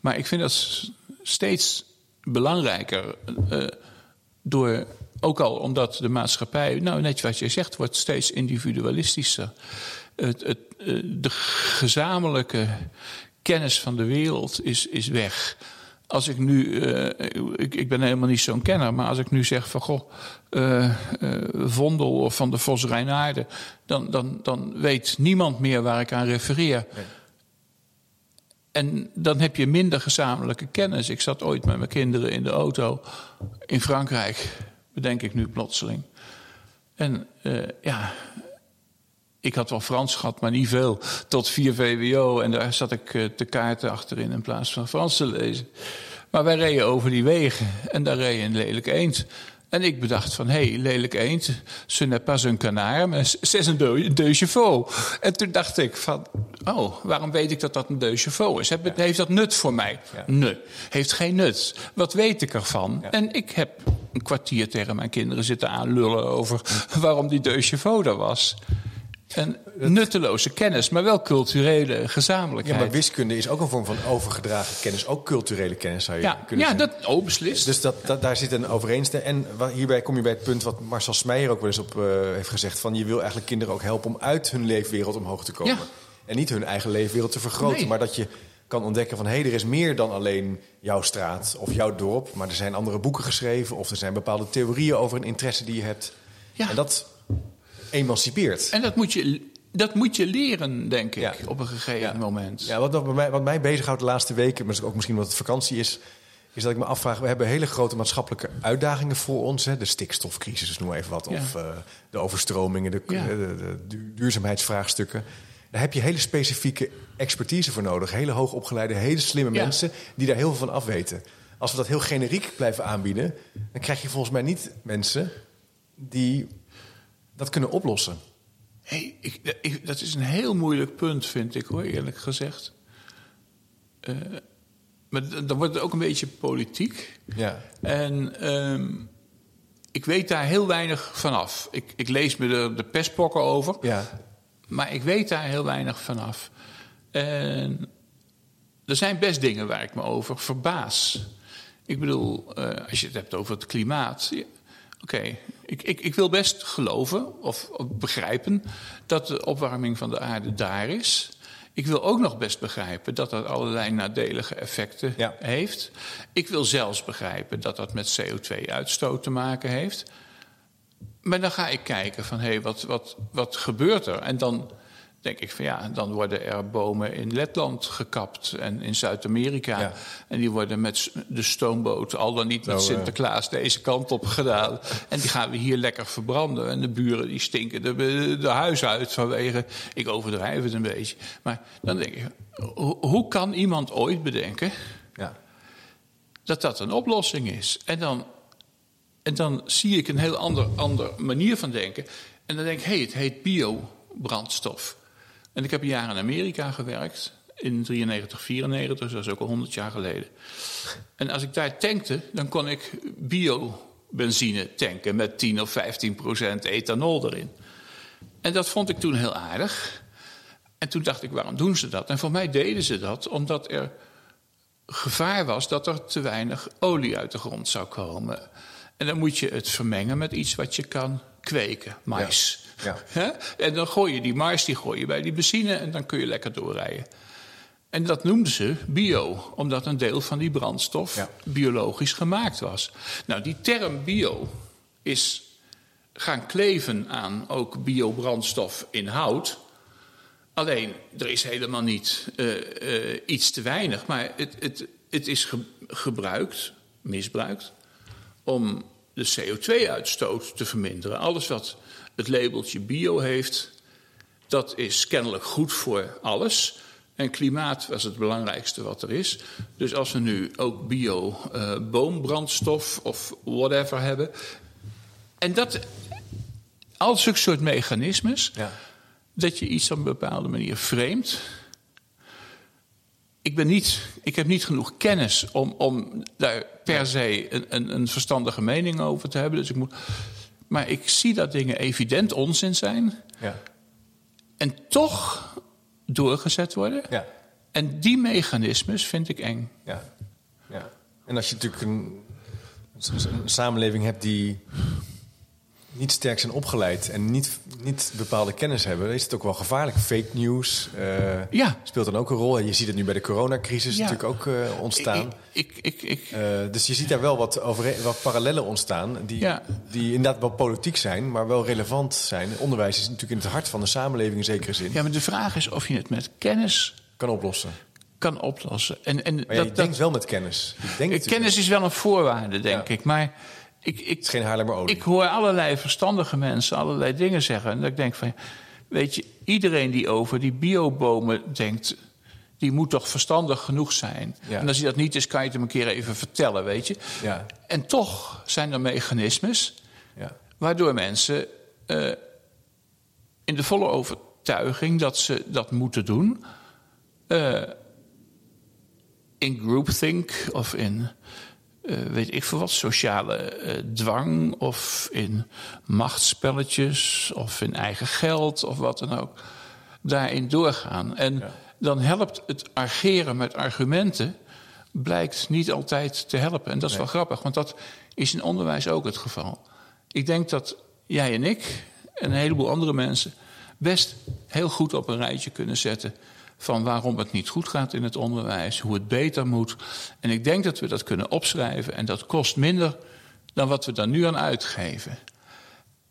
Maar ik vind dat steeds belangrijker. eh, door, ook al omdat de maatschappij, nou net wat je zegt, wordt steeds individualistischer. Het, het, eh, de gezamenlijke kennis van de wereld is, is weg. Als ik nu, eh, ik, ik ben helemaal niet zo'n kenner, maar als ik nu zeg van goh, eh, eh, Vondel of van de Vos Rijnaarden, dan, dan, dan weet niemand meer waar ik aan refereer. Nee. En dan heb je minder gezamenlijke kennis. Ik zat ooit met mijn kinderen in de auto in Frankrijk, bedenk ik nu plotseling. En ja, ik had wel Frans gehad, maar niet veel. Tot 4 VWO en daar zat ik eh, te kaarten achterin in plaats van Frans te lezen. Maar wij reden over die wegen en daar reed een lelijk eend. En ik bedacht van, hé, hey, lelijk eend, ce n'est pas un canard, maar c'est un deux, deux chevaux. En toen dacht ik van, oh, waarom weet ik dat dat een deux chevaux is? Heb- Heeft dat nut voor mij? Ja. Nee, heeft geen nut. Wat weet ik ervan? Ja. En ik heb een kwartier tegen mijn kinderen zitten aanlullen over waarom die deux chevaux er was. En nutteloze kennis, maar wel culturele Ja, gezamenlijkheid. maar wiskunde is ook een vorm van overgedragen kennis. Ook culturele kennis zou je ja, kunnen ja zeggen. dat, oh, beslist. Dus dat, dat, daar zit een overeenstemming. En hierbij kom je bij het punt wat Marcel Smeijer ook wel eens op eh, heeft gezegd: van je wil eigenlijk kinderen ook helpen om uit hun leefwereld omhoog te komen. Ja. En niet hun eigen leefwereld te vergroten, Nee. maar dat je kan ontdekken van hé, hey, er is meer dan alleen jouw straat of jouw dorp, maar er zijn andere boeken geschreven of er zijn bepaalde theorieën over een interesse die je hebt. Ja. En dat emancipeert. En dat moet je, dat moet je leren, denk ik, Ja. op een gegeven Ja. moment. Ja, wat, wat, mij, wat mij bezighoudt de laatste weken, maar ook misschien omdat het vakantie is, is dat ik me afvraag: we hebben hele grote maatschappelijke uitdagingen voor ons. Hè, de stikstofcrisis, noem maar even wat. Ja. Of eh, de overstromingen, de, de, de du- duurzaamheidsvraagstukken. Daar heb je hele specifieke expertise voor nodig. Hele hoogopgeleide, hele slimme mensen die daar heel veel van afweten. Als we dat heel generiek blijven aanbieden, dan krijg je volgens mij niet mensen die dat kunnen oplossen. Hey, ik, ik- dat is een heel moeilijk punt, vind ik hoor, eerlijk gezegd. Eh, maar dan wordt het ook een beetje politiek. Ja. En ehm, ik weet daar heel weinig vanaf. Ik, ik lees me er de pestpokken over, Ja. maar ik weet daar heel weinig vanaf. En er zijn best dingen waar ik me over verbaas. Ik bedoel, eh, als je het hebt over het klimaat. Oké, ik, ik, ik wil best geloven of, of begrijpen dat de opwarming van de aarde daar is. Ik wil ook nog best begrijpen dat dat allerlei nadelige effecten Ja. heeft. Ik wil zelfs begrijpen dat dat met CO2-uitstoot te maken heeft. Maar dan ga ik kijken van, hé, hey, wat, wat, wat gebeurt er? En dan denk ik van, ja, dan worden er bomen in Letland gekapt en in Zuid-Amerika. Ja. En die worden met de stoomboot, al dan niet met Nou, eh. Sinterklaas, deze kant op gedaan. En die gaan we hier lekker verbranden. En de buren die stinken de, de huis uit vanwege... Ik overdrijf het een beetje. Maar dan denk ik, ho- hoe kan iemand ooit bedenken Ja. dat dat een oplossing is. En dan, en dan zie ik een heel ander, ander manier van denken. En dan denk ik, hé, hey, het heet biobrandstof. En ik heb een jaar in Amerika gewerkt. In 93, 94, dus dat is ook al 100 jaar geleden. En als ik daar tankte, dan kon ik biobenzine tanken... met 10 of 15 procent ethanol erin. En dat vond ik toen heel aardig. En toen dacht ik, waarom doen ze dat? En voor mij deden ze dat omdat er gevaar was dat er te weinig olie uit de grond zou komen. En dan moet je het vermengen met iets wat je kan kweken, mais. En dan gooi je die mais die gooi je bij die benzine en dan kun je lekker doorrijden. En dat noemden ze bio, omdat een deel van die brandstof Ja. biologisch gemaakt was. Nou, die term bio is gaan kleven aan ook biobrandstof in hout. Alleen, er is helemaal niet eh, eh, iets te weinig, maar het, het, het is ge- gebruikt, misbruikt, om de CO2-uitstoot te verminderen. Alles wat het labeltje bio heeft, dat is kennelijk goed voor alles. En klimaat was het belangrijkste wat er is. Dus als we nu ook bio eh, boombrandstof of whatever hebben. En dat, al zulke soort mechanismes, Ja. dat je iets op een bepaalde manier framet. Ik, ben niet, ik heb niet genoeg kennis om, om daar per se een, een, een verstandige mening over te hebben. Dus ik moet, maar ik zie dat dingen evident onzin zijn Ja. en toch doorgezet worden. Ja. En die mechanismes vind ik eng. Ja. ja. En als je natuurlijk een, een, een samenleving hebt die niet sterk zijn opgeleid en niet, niet bepaalde kennis hebben, dan is het ook wel gevaarlijk. Fake news eh, Ja. speelt dan ook een rol. En je ziet het nu bij de coronacrisis Ja. natuurlijk ook eh, ontstaan. Ik, ik, ik, ik- Eh, dus je ziet daar wel wat, overeen- wat parallellen ontstaan, die, Ja. die inderdaad wel politiek zijn, maar wel relevant zijn. Onderwijs is natuurlijk in het hart van de samenleving in zekere zin. ja, maar de vraag is of je het met kennis Kan oplossen. kan oplossen. En, en Maar ja, dat, je dat- denkt wel met kennis. Je denkt natuurlijk- kennis is wel een voorwaarde, denk Ja. ik. Maar ik, ik, Het is geen Haarlemmerolie. Ik hoor allerlei verstandige mensen allerlei dingen zeggen. En dat ik denk van, weet je, iedereen die over die biobomen denkt, die moet toch verstandig genoeg zijn. Ja. En als hij dat niet is, kan je het hem een keer even vertellen, weet je. Ja. En toch zijn er mechanismes Ja. waardoor mensen eh, in de volle overtuiging dat ze dat moeten doen, eh, in groupthink of in eh, weet ik veel wat, sociale eh, dwang of in machtsspelletjes of in eigen geld of wat dan ook, daarin doorgaan. En dan helpt het argeren met argumenten, blijkt niet altijd te helpen. En dat is wel grappig, want dat is in onderwijs ook het geval. Ik denk dat jij en ik en een heleboel andere mensen best heel goed op een rijtje kunnen zetten van waarom het niet goed gaat in het onderwijs, hoe het beter moet. En ik denk dat we dat kunnen opschrijven en dat kost minder dan wat we daar nu aan uitgeven.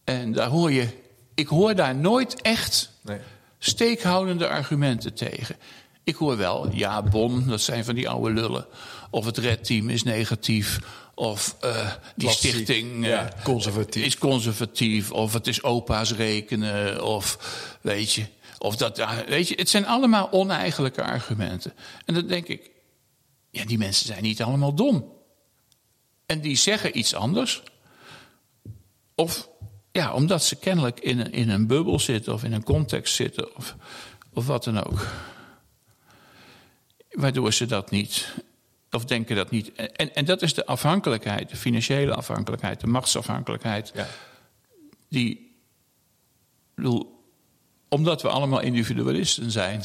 En daar hoor je, ik hoor daar nooit echt Nee. steekhoudende argumenten tegen. Ik hoor wel, ja, Bon, dat zijn van die oude lullen. Of het redteam is negatief. Of eh, die Klassiek, stichting eh, ja, conservatief. is conservatief. Of het is opa's rekenen. Of weet je. Of dat, weet je, het zijn allemaal oneigenlijke argumenten. En dan denk ik, ja, die mensen zijn niet allemaal dom. En die zeggen iets anders. Of ja, omdat ze kennelijk in een, in een bubbel zitten of in een context zitten of, of wat dan ook. Waardoor ze dat niet, of denken dat niet. En, en dat is de afhankelijkheid, de financiële afhankelijkheid, de machtsafhankelijkheid. Ja. Die, bedoel, omdat we allemaal individualisten zijn,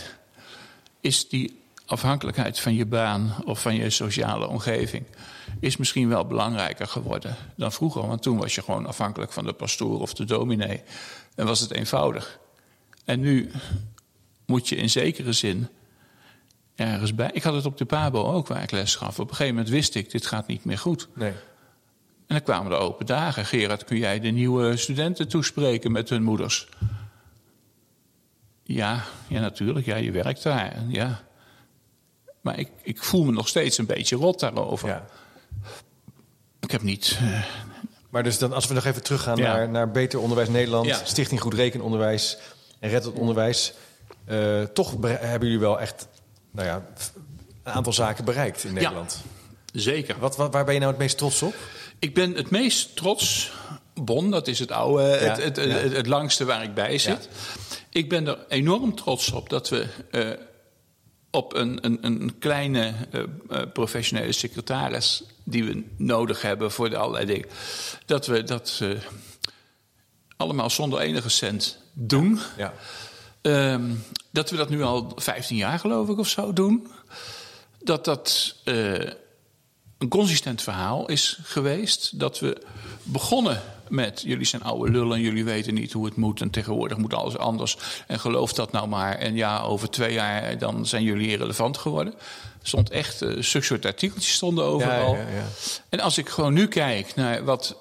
is die afhankelijkheid van je baan of van je sociale omgeving is misschien wel belangrijker geworden dan vroeger. Want toen was je gewoon afhankelijk van de pastoor of de dominee en was het eenvoudig. En nu moet je in zekere zin ergens bij. Ik had het op de Pabo ook waar ik les gaf. Op een gegeven moment wist ik, dit gaat niet meer goed. Nee. En dan kwamen de open dagen. Gerard, kun jij de nieuwe studenten toespreken met hun moeders? Ja, ja natuurlijk. Ja, je werkt daar. Ja. Maar ik, ik voel me nog steeds een beetje rot daarover. Ja. Ik heb niet... eh, Maar dus dan, als we nog even teruggaan Ja. naar, naar Beter Onderwijs Nederland, Ja. Stichting Goed Rekenonderwijs en Red het Onderwijs. eh, toch hebben jullie wel echt nou ja, een aantal zaken bereikt in Nederland. zeker. Wat, wat, waar ben je nou het meest trots op? Ik ben het meest trots. Bon, dat is het oude, het, het, het, het langste waar ik bij zit. Ik ben er enorm trots op dat we eh, op een, een, een kleine eh, eh, professionele secretaris die we nodig hebben voor de allerlei dingen, dat we dat allemaal zonder enige cent doen. Ja. Ehm, dat we dat nu al 15 jaar, geloof ik, of zo doen. Dat dat een consistent verhaal is geweest dat we begonnen met jullie zijn oude lullen en jullie weten niet hoe het moet en tegenwoordig moet alles anders en geloof dat nou maar en ja over twee jaar dan zijn jullie irrelevant geworden. Er stond echt uh, soort artikeltjes stonden overal. Ja, ja, ja. En als ik gewoon nu kijk naar wat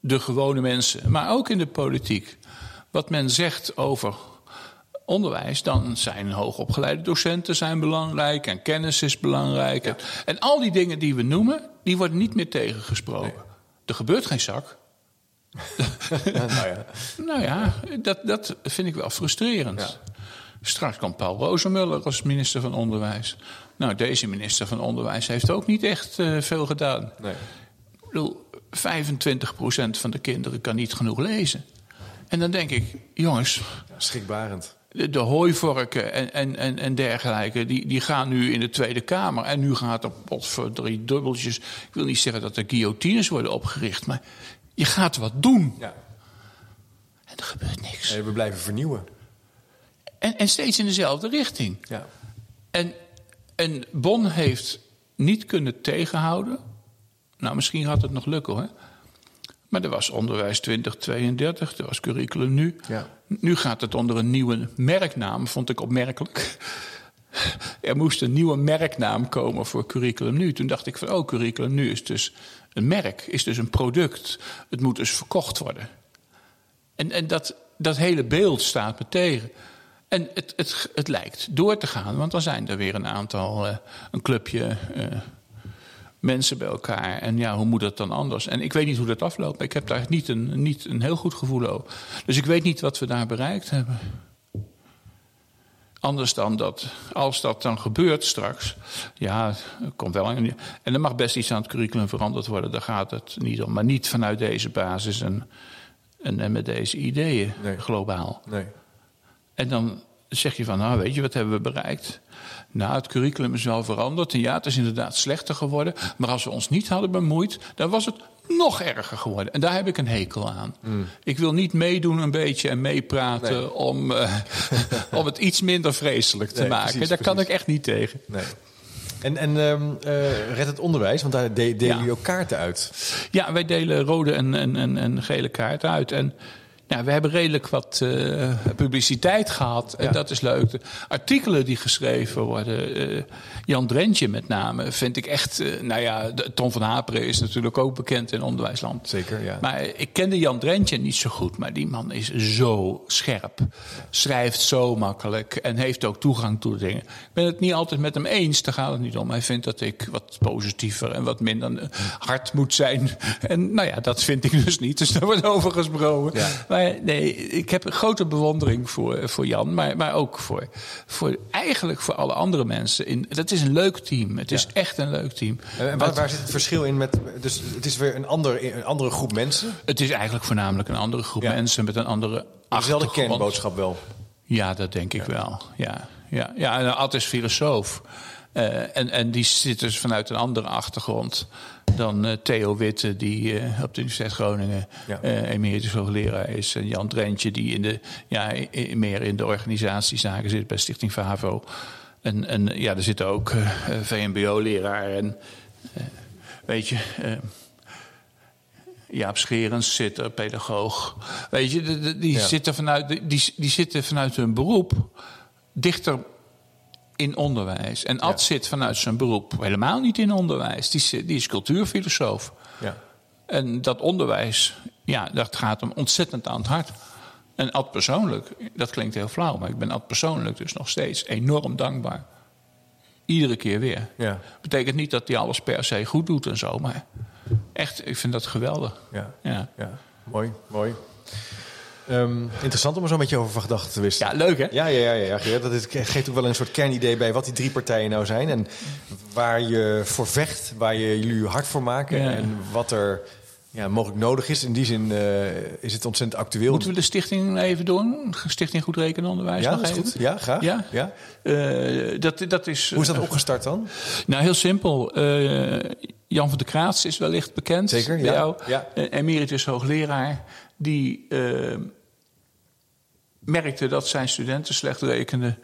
de gewone mensen, maar ook in de politiek, wat men zegt over onderwijs, dan zijn hoogopgeleide docenten zijn belangrijk en kennis is belangrijk. En, en al die dingen die we noemen, die worden niet meer tegengesproken. Er gebeurt geen zak. nou ja, Nou ja, dat, dat vind ik wel frustrerend. Ja. Straks komt Paul Rozemuller als minister van Onderwijs. Nou, deze minister van Onderwijs heeft ook niet echt eh, veel gedaan. nee. Ik bedoel, 25% van de kinderen kan niet genoeg lezen. En dan denk ik, jongens, Schrikbarend. de, de hooivorken en, en, en, en dergelijke, die, die gaan nu in de Tweede Kamer. En nu gaat er pot voor drie dubbeltjes. Ik wil niet zeggen dat er guillotines worden opgericht, maar je gaat wat doen. Ja. En er gebeurt niks. En we blijven vernieuwen. En, en steeds in dezelfde richting. Ja. En, en Bon heeft niet kunnen tegenhouden. Nou, misschien gaat het nog lukken hoor. Maar er was onderwijs 2032, er was curriculum nu. Ja. Nu gaat het onder een nieuwe merknaam, vond ik opmerkelijk. Er moest een nieuwe merknaam komen voor curriculum nu. Toen dacht ik van, oh, curriculum nu is dus een merk, is dus een product. Het moet dus verkocht worden. En, en dat, dat hele beeld staat me tegen. En het, het, het lijkt door te gaan, want dan zijn er weer een aantal, eh, een clubje eh, mensen bij elkaar. En ja, hoe moet dat dan anders? En ik weet niet hoe dat afloopt. Ik heb daar niet een, niet een heel goed gevoel over. Dus ik weet niet wat we daar bereikt hebben. Anders dan dat, als dat dan gebeurt straks, ja, er komt wel een, en er mag best iets aan het curriculum veranderd worden, daar gaat het niet om. Maar niet vanuit deze basis en, en, en met deze ideeën Nee. globaal. Nee. En dan zeg je van, nou weet je, wat hebben we bereikt? Nou, het curriculum is wel veranderd. En ja, het is inderdaad slechter geworden. Maar als we ons niet hadden bemoeid, dan was het nog erger geworden. En daar heb ik een hekel aan. Ik wil niet meedoen een beetje en meepraten Nee. om, eh, om het iets minder vreselijk te Nee, maken. precies, daar kan ik echt niet tegen. nee. En, en ehm eh, red het onderwijs, want daar de- delen Ja. jullie ook kaarten uit. Ja, wij delen rode en, en, en, en gele kaarten uit. En ja, we hebben redelijk wat eh, publiciteit gehad. En Ja. dat is leuk. De artikelen die geschreven worden. eh, Jan Drentje met name. Vind ik echt. eh, nou ja, de- Tom van Haperen is natuurlijk ook bekend in onderwijsland. Zeker, ja. Maar ik kende Jan Drentje niet zo goed. Maar die man is zo scherp. Schrijft zo makkelijk. En heeft ook toegang tot dingen. Ik ben het niet altijd met hem eens. Daar gaat het niet om. Hij vindt dat ik wat positiever en wat minder eh, hard moet zijn. En nou ja, dat vind ik dus niet. Dus daar wordt over gesproken. Ja. Maar nee, ik heb een grote bewondering voor, voor Jan. Maar, maar ook voor, voor eigenlijk voor alle andere mensen. In, dat is een leuk team. Het is echt een leuk team. En waar, waar zit het verschil in met... Dus het is weer een, ander, een andere groep mensen. Het is eigenlijk voornamelijk een andere groep Ja. mensen met een andere Dezelfde kernboodschap wel. Ja, dat denk ik wel. Ja, ja. ja en Ad is filosoof. Eh, en, en die zit dus vanuit een andere achtergrond dan eh, Theo Witte, die eh, op de Universiteit Groningen Ja. emeritus hoogleraar is. En Jan Drentje, die in de, ja, meer in de organisatiezaken zit bij Stichting VAVO. En, en ja, er zitten ook VMBO-leraar en weet je... Jaap Scherens zit er, pedagoog. Weet je, de- de- die, Ja. zitten vanuit, die, die zitten vanuit hun beroep dichter in onderwijs. En Ad zit vanuit zijn beroep helemaal niet in onderwijs. Die, zit- die is cultuurfilosoof. Ja. En dat onderwijs, ja, dat gaat hem ontzettend aan het hart. En Ad persoonlijk, dat klinkt heel flauw, maar ik ben Ad persoonlijk dus nog steeds enorm dankbaar. Iedere keer weer. Ja. Betekent niet dat hij alles per se goed doet en zo, maar echt, ik vind dat geweldig. Ja. Ja, ja. Mooi, mooi. Ehm, interessant om er zo met je over van gedachten te wisselen. ja leuk hè? Ja, ja, ja, ja. Dat is, geeft ook wel een soort kernidee bij wat die drie partijen nou zijn. En waar je voor vecht, waar je jullie hard voor maken. Ja. En wat er ja, mogelijk nodig is. In die zin eh, is het ontzettend actueel. Moeten we de stichting even doen? Stichting Goed Rekenen Onderwijs ja, nog dat is goed. Ja, graag. Ja? Ja? Eh, dat, dat is, Hoe is dat opgestart dan? Nou, heel simpel. Eh, Jan van der Kraats is wellicht bekend. Zeker, bij ja. jou. Ja. Eh, emeritus hoogleraar. Die eh, merkte dat zijn studenten slecht rekenden.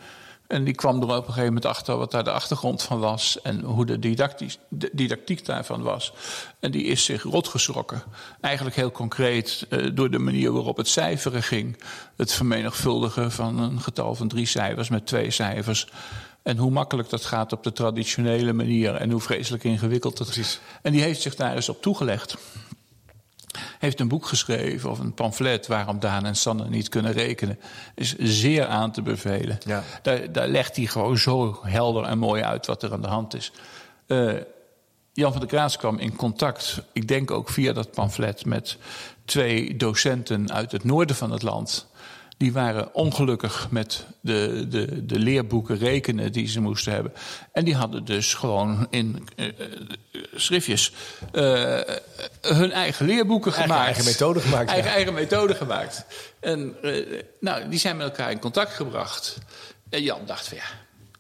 En die kwam er op een gegeven moment achter wat daar de achtergrond van was en hoe de, didactisch, de didactiek daarvan was. En die is zich rotgeschrokken. Eigenlijk heel concreet uh, door de manier waarop het cijferen ging. Het vermenigvuldigen van een getal van drie cijfers met twee cijfers. En hoe makkelijk dat gaat op de traditionele manier en hoe vreselijk ingewikkeld dat is. En die heeft zich daar eens op toegelegd heeft een boek geschreven of een pamflet waarom Daan en Sanne niet kunnen rekenen. Is zeer aan te bevelen. Ja. Daar, daar legt hij gewoon zo helder en mooi uit wat er aan de hand is. Uh, Jan van der Kraats kwam in contact, ik denk ook via dat pamflet, met twee docenten uit het noorden van het land die waren ongelukkig met de, de, de leerboeken rekenen die ze moesten hebben. En die hadden dus gewoon in uh, schriftjes uh, hun eigen leerboeken eigen, gemaakt. Eigen methode gemaakt. Eigen, eigen methode gemaakt. En uh, nou, die zijn met elkaar in contact gebracht. En Jan dacht van ja,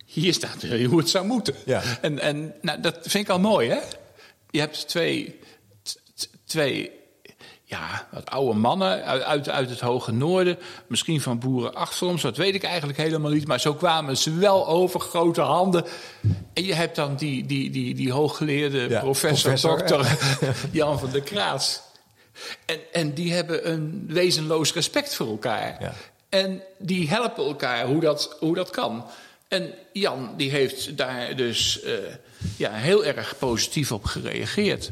hier staat hoe het zou moeten. Ja. En, en nou, dat vind ik al mooi, hè? Je hebt twee, twee ja, wat oude mannen uit, uit het hoge noorden. Misschien van boerenachtergrond, dat weet ik eigenlijk helemaal niet. Maar zo kwamen ze wel over, grote handen. En je hebt dan die, die, die, die hooggeleerde professor, dokter Jan van der Kraats. En, en die hebben een wezenloos respect voor elkaar. Ja. En die helpen elkaar hoe dat, hoe dat kan. En Jan die heeft daar dus uh, ja, heel erg positief op gereageerd.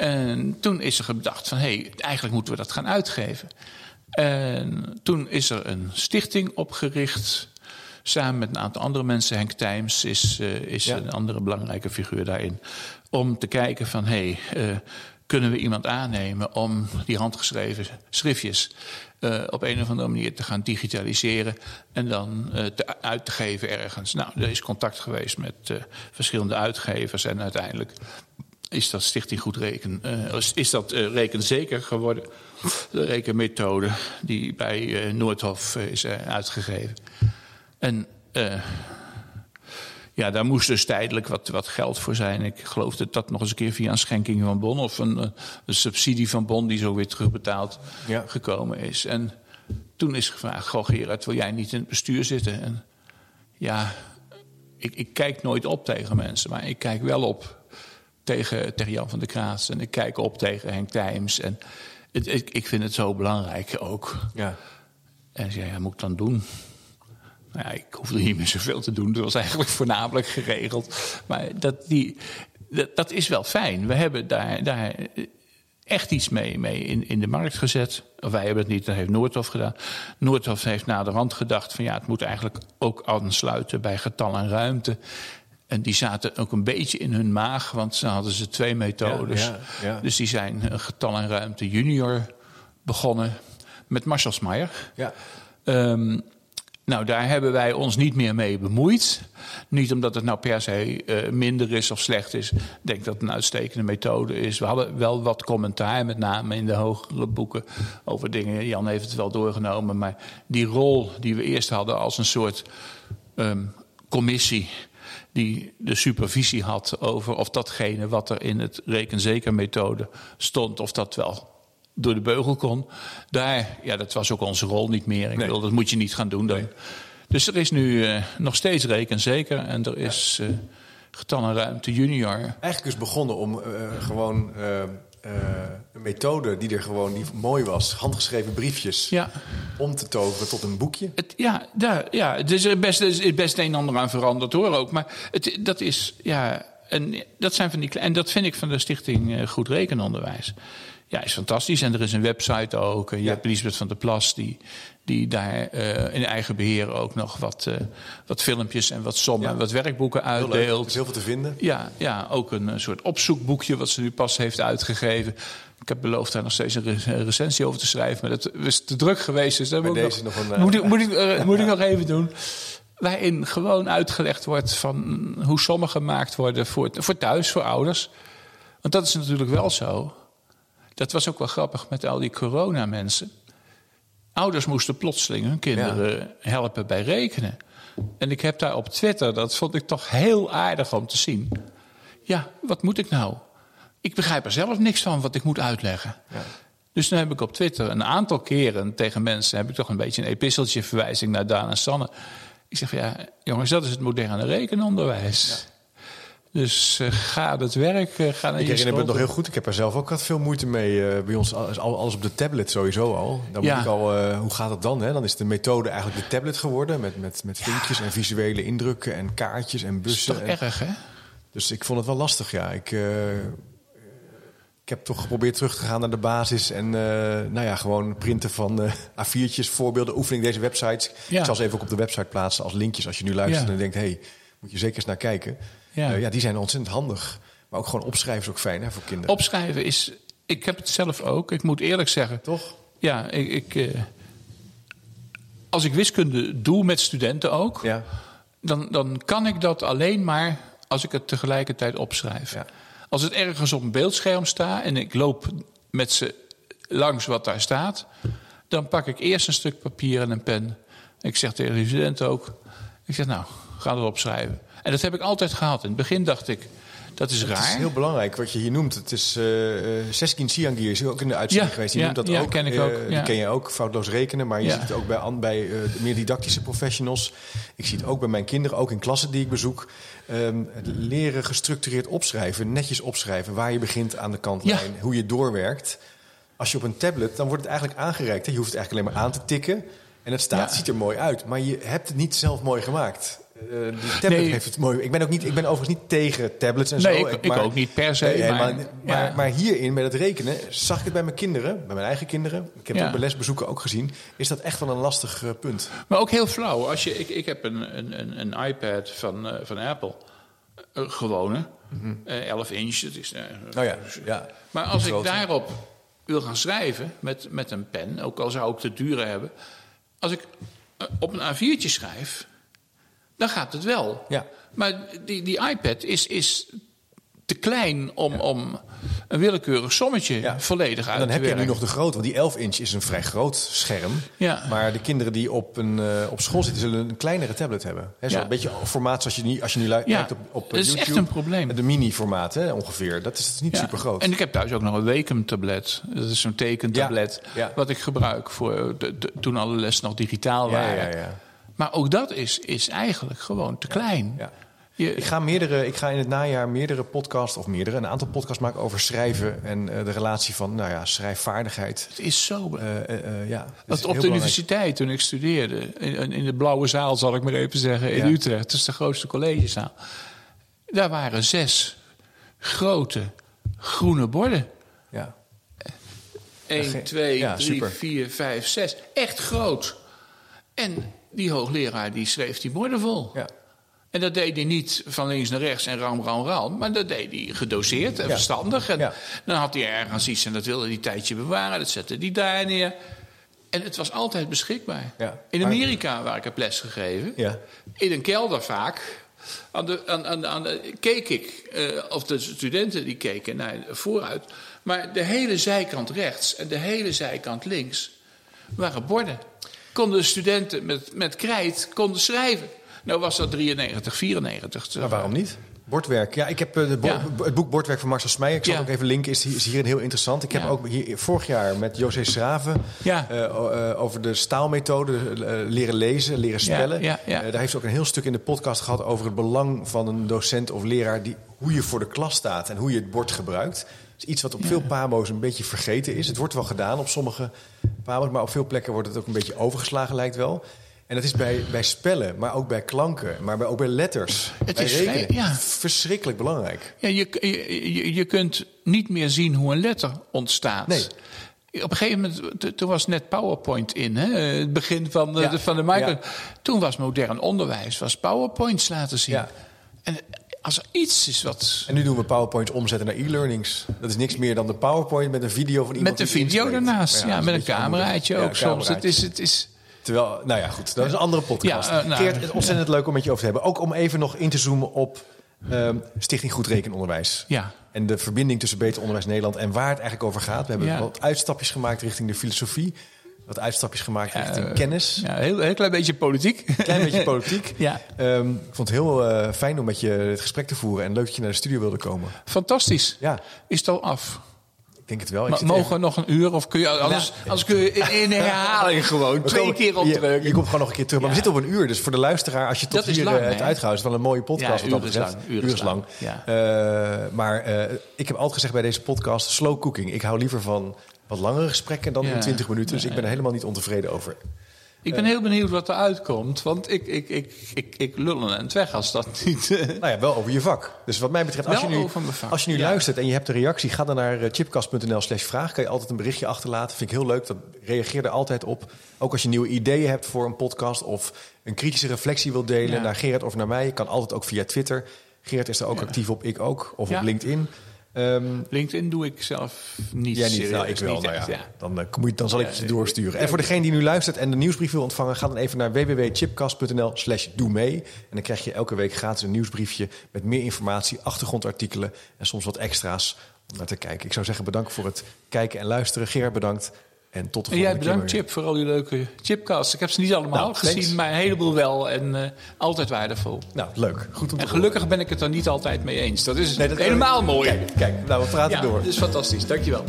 En toen is er gedacht van, hé, hey, eigenlijk moeten we dat gaan uitgeven. En toen is er een stichting opgericht, samen met een aantal andere mensen. Henk Tijms is, uh, is een andere belangrijke figuur daarin. Om te kijken van, hé, hey, uh, kunnen we iemand aannemen om die handgeschreven schriftjes uh, op een of andere manier te gaan digitaliseren en dan te, uit te geven ergens. Nou, er is contact geweest met verschillende uitgevers en uiteindelijk is dat Stichting Goed Reken, uh, is dat uh, rekenzeker geworden. De rekenmethode die bij uh, Noordhof is uitgegeven. En ja, daar moest dus tijdelijk wat, wat geld voor zijn. Ik geloof dat dat nog eens een keer via een schenking van Bon of een, een subsidie van Bon die zo weer terugbetaald ja. gekomen is. En toen is gevraagd: Goh, Gerard, wil jij niet in het bestuur zitten? En ja, ik, ik kijk nooit op tegen mensen, maar ik kijk wel op tegen, tegen Jan van der Kraats. En ik kijk op tegen Henk Tijms. En het, ik, ik vind het zo belangrijk ook. Ja. En zei, ja, moet ik dan doen? Nou ja, ik hoefde niet meer zoveel te doen. Dat was eigenlijk voornamelijk geregeld. Maar dat, die, dat, dat is wel fijn. We hebben daar, daar echt iets mee, mee in, in de markt gezet. Wij hebben het niet, dat heeft Noordhof gedaan. Noordhof heeft na de rand gedacht van ja, het moet eigenlijk ook aansluiten bij getal en ruimte. En die zaten ook een beetje in hun maag, want ze hadden ze twee methodes. Ja, ja, ja. Dus die zijn getal en ruimte junior begonnen met Marshall Smeyer. Ja. Um, nou, daar hebben wij ons niet meer mee bemoeid. Niet omdat het nou per se uh, minder is of slecht is. Ik denk dat het een uitstekende methode is. We hadden wel wat commentaar, met name in de hogere boeken, over dingen. Jan heeft het wel doorgenomen. Maar die rol die we eerst hadden als een soort um, commissie die de supervisie had over of datgene wat er in het rekenzekermethode stond, of dat wel door de beugel kon. Daar, ja, dat was ook onze rol niet meer. Ik nee. wil, dat moet je niet gaan doen dan. Nee. Dus er is nu uh, nog steeds rekenzeker en er is uh, getallen ruimte junior. Eigenlijk is begonnen om uh, gewoon uh, een methode die er gewoon die mooi was, handgeschreven briefjes, ja. om te toveren tot een boekje. Het, ja, daar, ja, het is best, het is best een en ander aan veranderd hoor ook. Maar het, dat is, ja, en dat zijn van die en dat vind ik van de Stichting Goed Rekenonderwijs. Ja, is fantastisch. En er is een website ook. Je ja. hebt Elisabeth van der Plas, die, die daar uh, in eigen beheer ook nog wat, uh, wat filmpjes en wat sommen ja. en wat werkboeken uitdeelt. Er is heel veel te vinden. Ja, ja ook een, soort opzoekboekje wat ze nu pas heeft uitgegeven. Ik heb beloofd daar nog steeds een recensie over te schrijven, maar dat is te druk geweest. Dus dat moet, deze nog, nog een, moet, ik, moet, ik, moet ik nog even doen. Waarin gewoon uitgelegd wordt van hoe sommen gemaakt worden voor, voor thuis, voor ouders. Want dat is natuurlijk wel zo. Dat was ook wel grappig met al die coronamensen. Ouders moesten plotseling hun kinderen ja. helpen bij rekenen. En ik heb daar op Twitter, dat vond ik toch heel aardig om te zien. Ja, wat moet ik nou? Ik begrijp er zelf niks van wat ik moet uitleggen. Ja. Dus dan heb ik op Twitter een aantal keren tegen mensen... heb ik toch een beetje een episteltje verwijzing naar Daan en Sanne. Ik zeg ja, jongens, dat is het moderne rekenonderwijs. Dus uh, ga het werk, uh, ga naar Ik herinner me het nog heel goed. Ik heb er zelf ook wat veel moeite mee. eh, bij ons alles, alles op de tablet sowieso al. Dan Ja. moet ik al, eh, hoe gaat het dan? Hè? Dan is de methode eigenlijk de tablet geworden. Met, met, met vinkjes en visuele indrukken en kaartjes en Dat is bussen. toch En- erg, hè? Dus ik vond het wel lastig, ja. Ik, eh, ik heb toch geprobeerd terug te gaan naar de basis. En eh, nou ja, gewoon printen van eh, A4'tjes, voorbeelden, oefening deze websites. Ja. Ik zal ze even ook op de website plaatsen als linkjes. Als je nu luistert en denkt, hé, hey, moet je zeker eens naar kijken. Ja. Ja. ja, die zijn ontzettend handig. Maar ook gewoon opschrijven is ook fijn hè, voor kinderen. Opschrijven is... Ik heb het zelf ook. Ik moet eerlijk zeggen. Toch? Ja, ik... ik eh, als ik wiskunde doe met studenten ook... Ja. Dan, dan kan ik dat alleen maar als ik het tegelijkertijd opschrijf. Ja. Als het ergens op een beeldscherm staat en ik loop met ze langs wat daar staat, dan pak ik eerst een stuk papier en een pen. Ik zeg tegen de student ook: Ik zeg, nou, ga erop schrijven. En dat heb ik altijd gehad. In het begin dacht ik: Dat is Het raar. is heel belangrijk wat je hier noemt. Het is eh Seskin Siangir is ook in de uitzending Ja, geweest. Die ja, noemt dat ja, ook. ken ik Eh, ook, Die ken je ook, foutloos rekenen. Maar je ziet het ook bij, bij meer didactische professionals. Ik zie het ook bij mijn kinderen, ook in klassen die ik bezoek. Ehm, het leren gestructureerd opschrijven, netjes opschrijven. Waar je begint aan de kantlijn, hoe je doorwerkt. Als je op een tablet, dan wordt het eigenlijk aangereikt. hè. Je hoeft het eigenlijk alleen maar aan te tikken. En het staat, ziet er mooi uit. Maar je hebt het niet zelf mooi gemaakt. Eh, de tablet Nee. heeft het mooi. Ik ben, ook niet, ik ben overigens niet tegen tablets en Nee, zo. ik- ik ook niet per se, Nee, maar- maar, maar, ja. maar hierin, met het rekenen, zag ik het bij mijn kinderen, bij mijn eigen kinderen. Ik heb het Ja. ook bij lesbezoeken ook gezien. Is dat echt wel een lastig eh, punt? Maar ook heel flauw. Als je, ik, ik heb een, een, een, een iPad van, eh, van Apple. Gewone. eh 11 inch. Dat is, eh, Nou ja, ja. Maar als ik daarop wil gaan schrijven met, met een pen, ook al zou ik de dure hebben. Als ik eh, op een A4'tje schrijf, dan gaat het wel. Ja. Maar die, die iPad is, is te klein om, om een willekeurig sommetje Ja. volledig uit En dan te heb je nu werken. nog de grote, want die 11 inch is een vrij groot scherm. Ja. Maar de kinderen die op, een, eh, op school zitten, zullen een kleinere tablet hebben. Hè, Zo'n Ja. beetje formaat zoals je, niet, als je nu kijkt op, op eh, dat is echt een probleem. De mini-formaat hè, ongeveer. Dat is niet super groot. En ik heb thuis ook nog een Wacom-tablet. Dat is zo'n tekentablet. Wat ik gebruik voor de, de- toen alle lessen nog digitaal Ja, waren. ja, ja. Maar ook dat is, is eigenlijk gewoon te klein. Ja. Je- Ik ga, meerdere, ik ga in het najaar meerdere podcasts, of meerdere, een aantal podcasts maken over schrijven en eh, de relatie van nou ja, schrijfvaardigheid. het is zo. Eh, eh, ja, dat op de belangrijk. universiteit, toen ik studeerde, in, in de blauwe zaal zal ik maar even zeggen, in Ja. Utrecht, dat is de grootste collegezaal. Daar waren zes grote groene borden. Ja. 1, ge- 2, ja, 3, super. 4, 5, 6. Echt groot. En die hoogleraar die schreef die borden vol. Ja. En dat deed hij niet van links naar rechts en ram, ram, ram. Maar dat deed hij gedoseerd en Ja. verstandig. En Ja. dan had hij ergens iets en dat wilde hij tijdje bewaren. Dat zette hij daar neer. En het was altijd beschikbaar. Ja. In Amerika, waar ik heb lesgegeven, Ja. in een kelder vaak, aan de, aan, aan, aan de- keek ik, eh, of de studenten die keken naar vooruit. Maar de hele zijkant rechts en de hele zijkant links waren borden. Konden de studenten met, met krijt konden schrijven. Nou was dat 93, 94. Maar waarom niet? Bordwerk. Ja, ik heb eh, de bo- Ja. het boek Bordwerk van Marcel Smeijer. Ik zal Ja. ook even linken. Is, is hierin heel interessant. Ik heb Ja. ook hier, vorig jaar met José Schraven eh, eh, over de staalmethode leren lezen, leren spellen. daar heeft ze ook een heel stuk in de podcast gehad over het belang van een docent of leraar die hoe je voor de klas staat en hoe je het bord gebruikt. Is iets wat op veel pabo's een beetje vergeten is. Het wordt wel gedaan op sommige pabo's, maar op veel plekken wordt het ook een beetje overgeslagen, lijkt wel. En dat is bij, bij spellen, maar ook bij klanken, maar bij, ook bij letters. Het bij is rekenen. ja. Verschrikkelijk belangrijk. Ja, je, je, je- kunt niet meer zien hoe een letter ontstaat. Nee. Op een gegeven moment, toen was net PowerPoint in, hè? het begin van de, Ja, van de micro. ja. Toen was modern onderwijs, was PowerPoints laten zien. Ja. En als er iets is wat... En nu doen we PowerPoint omzetten naar e-learnings. Dat is niks meer dan de PowerPoint met een video van iemand Met een die video daarnaast, ja, met een cameraatje ook. Ja, soms. Het is, het is, Terwijl, nou ja, goed, dat is een andere podcast. Ja, eh, nou, Geert, het is ontzettend leuk om met je over te hebben. Ook om even nog in te zoomen op ehm, Stichting Goed Rekenonderwijs. ja. En de verbinding tussen Beter Onderwijs Nederland en waar het eigenlijk over gaat. We hebben Ja. wat uitstapjes gemaakt richting de filosofie. Wat uitstapjes gemaakt richting eh, kennis. ja, heel, heel klein beetje politiek. Een klein beetje politiek. Ja. Ehm, ik vond het heel eh, fijn om met je het gesprek te voeren. En leuk dat je naar de studio wilde komen. Fantastisch. Ja, Is het al af? ik denk het wel. Ik mogen even- we nog een uur of kun je anders, anders kun je in, in herhaling gewoon We twee komen- keer je, opdrukken. je komt gewoon nog een keer terug. Maar Ja. we zitten op een uur. Dus voor de luisteraar, als je tot Dat hier lang, eh, hebt hè? uitgehouden... is het wel een mooie podcast Ja, wat dat betreft. Uur is lang. Eh, maar ik heb altijd gezegd bij deze podcast... slow cooking. Ik hou liever van wat langere gesprekken dan Ja. in 20 minuten. Dus ik ben er helemaal niet ontevreden over. Ik ben heel benieuwd wat eruit komt. Want ik, ik, ik, ik, ik lul een weg als dat niet... eh, Nou ja, wel over je vak. Dus wat mij betreft, als Wel je nu, als je nu ja. luistert en je hebt een reactie, ga dan naar eh, chipcast.nl slash vraag. Kan je altijd een berichtje achterlaten. Vind ik heel leuk. Dat reageer er altijd op. Ook als je nieuwe ideeën hebt voor een podcast of een kritische reflectie wilt delen Ja. naar Gerard of naar mij. Kan altijd ook via Twitter. Gerard is er ook Ja. actief op, ik ook. Of op LinkedIn. Ehm, LinkedIn doe ik zelf niet Jij niet, nou, ik wel. niet Nou echt, ja. ja. Dan, eh, moet dan zal ik het je doorsturen. En voor degene die nu luistert en de nieuwsbrief wil ontvangen... ga dan even naar www.chipcast.nl slash doe mee. En dan krijg je elke week gratis een nieuwsbriefje... met meer informatie, achtergrondartikelen en soms wat extra's om naar te kijken. Ik zou zeggen bedankt voor het kijken en luisteren. Gerard, bedankt. En tot de En volgende jij keer. bedankt. Chip, voor al die leuke chipcasts. Ik heb ze niet allemaal Nou, thanks. gezien, maar een heleboel wel. En eh, altijd waardevol. Nou, leuk. Goed om te En gelukkig ben ik het er niet altijd mee eens. Dat is. Nee, dat- helemaal mooi. Kijk, kijk, nou, we praten ja, door. dat is fantastisch. Dankjewel.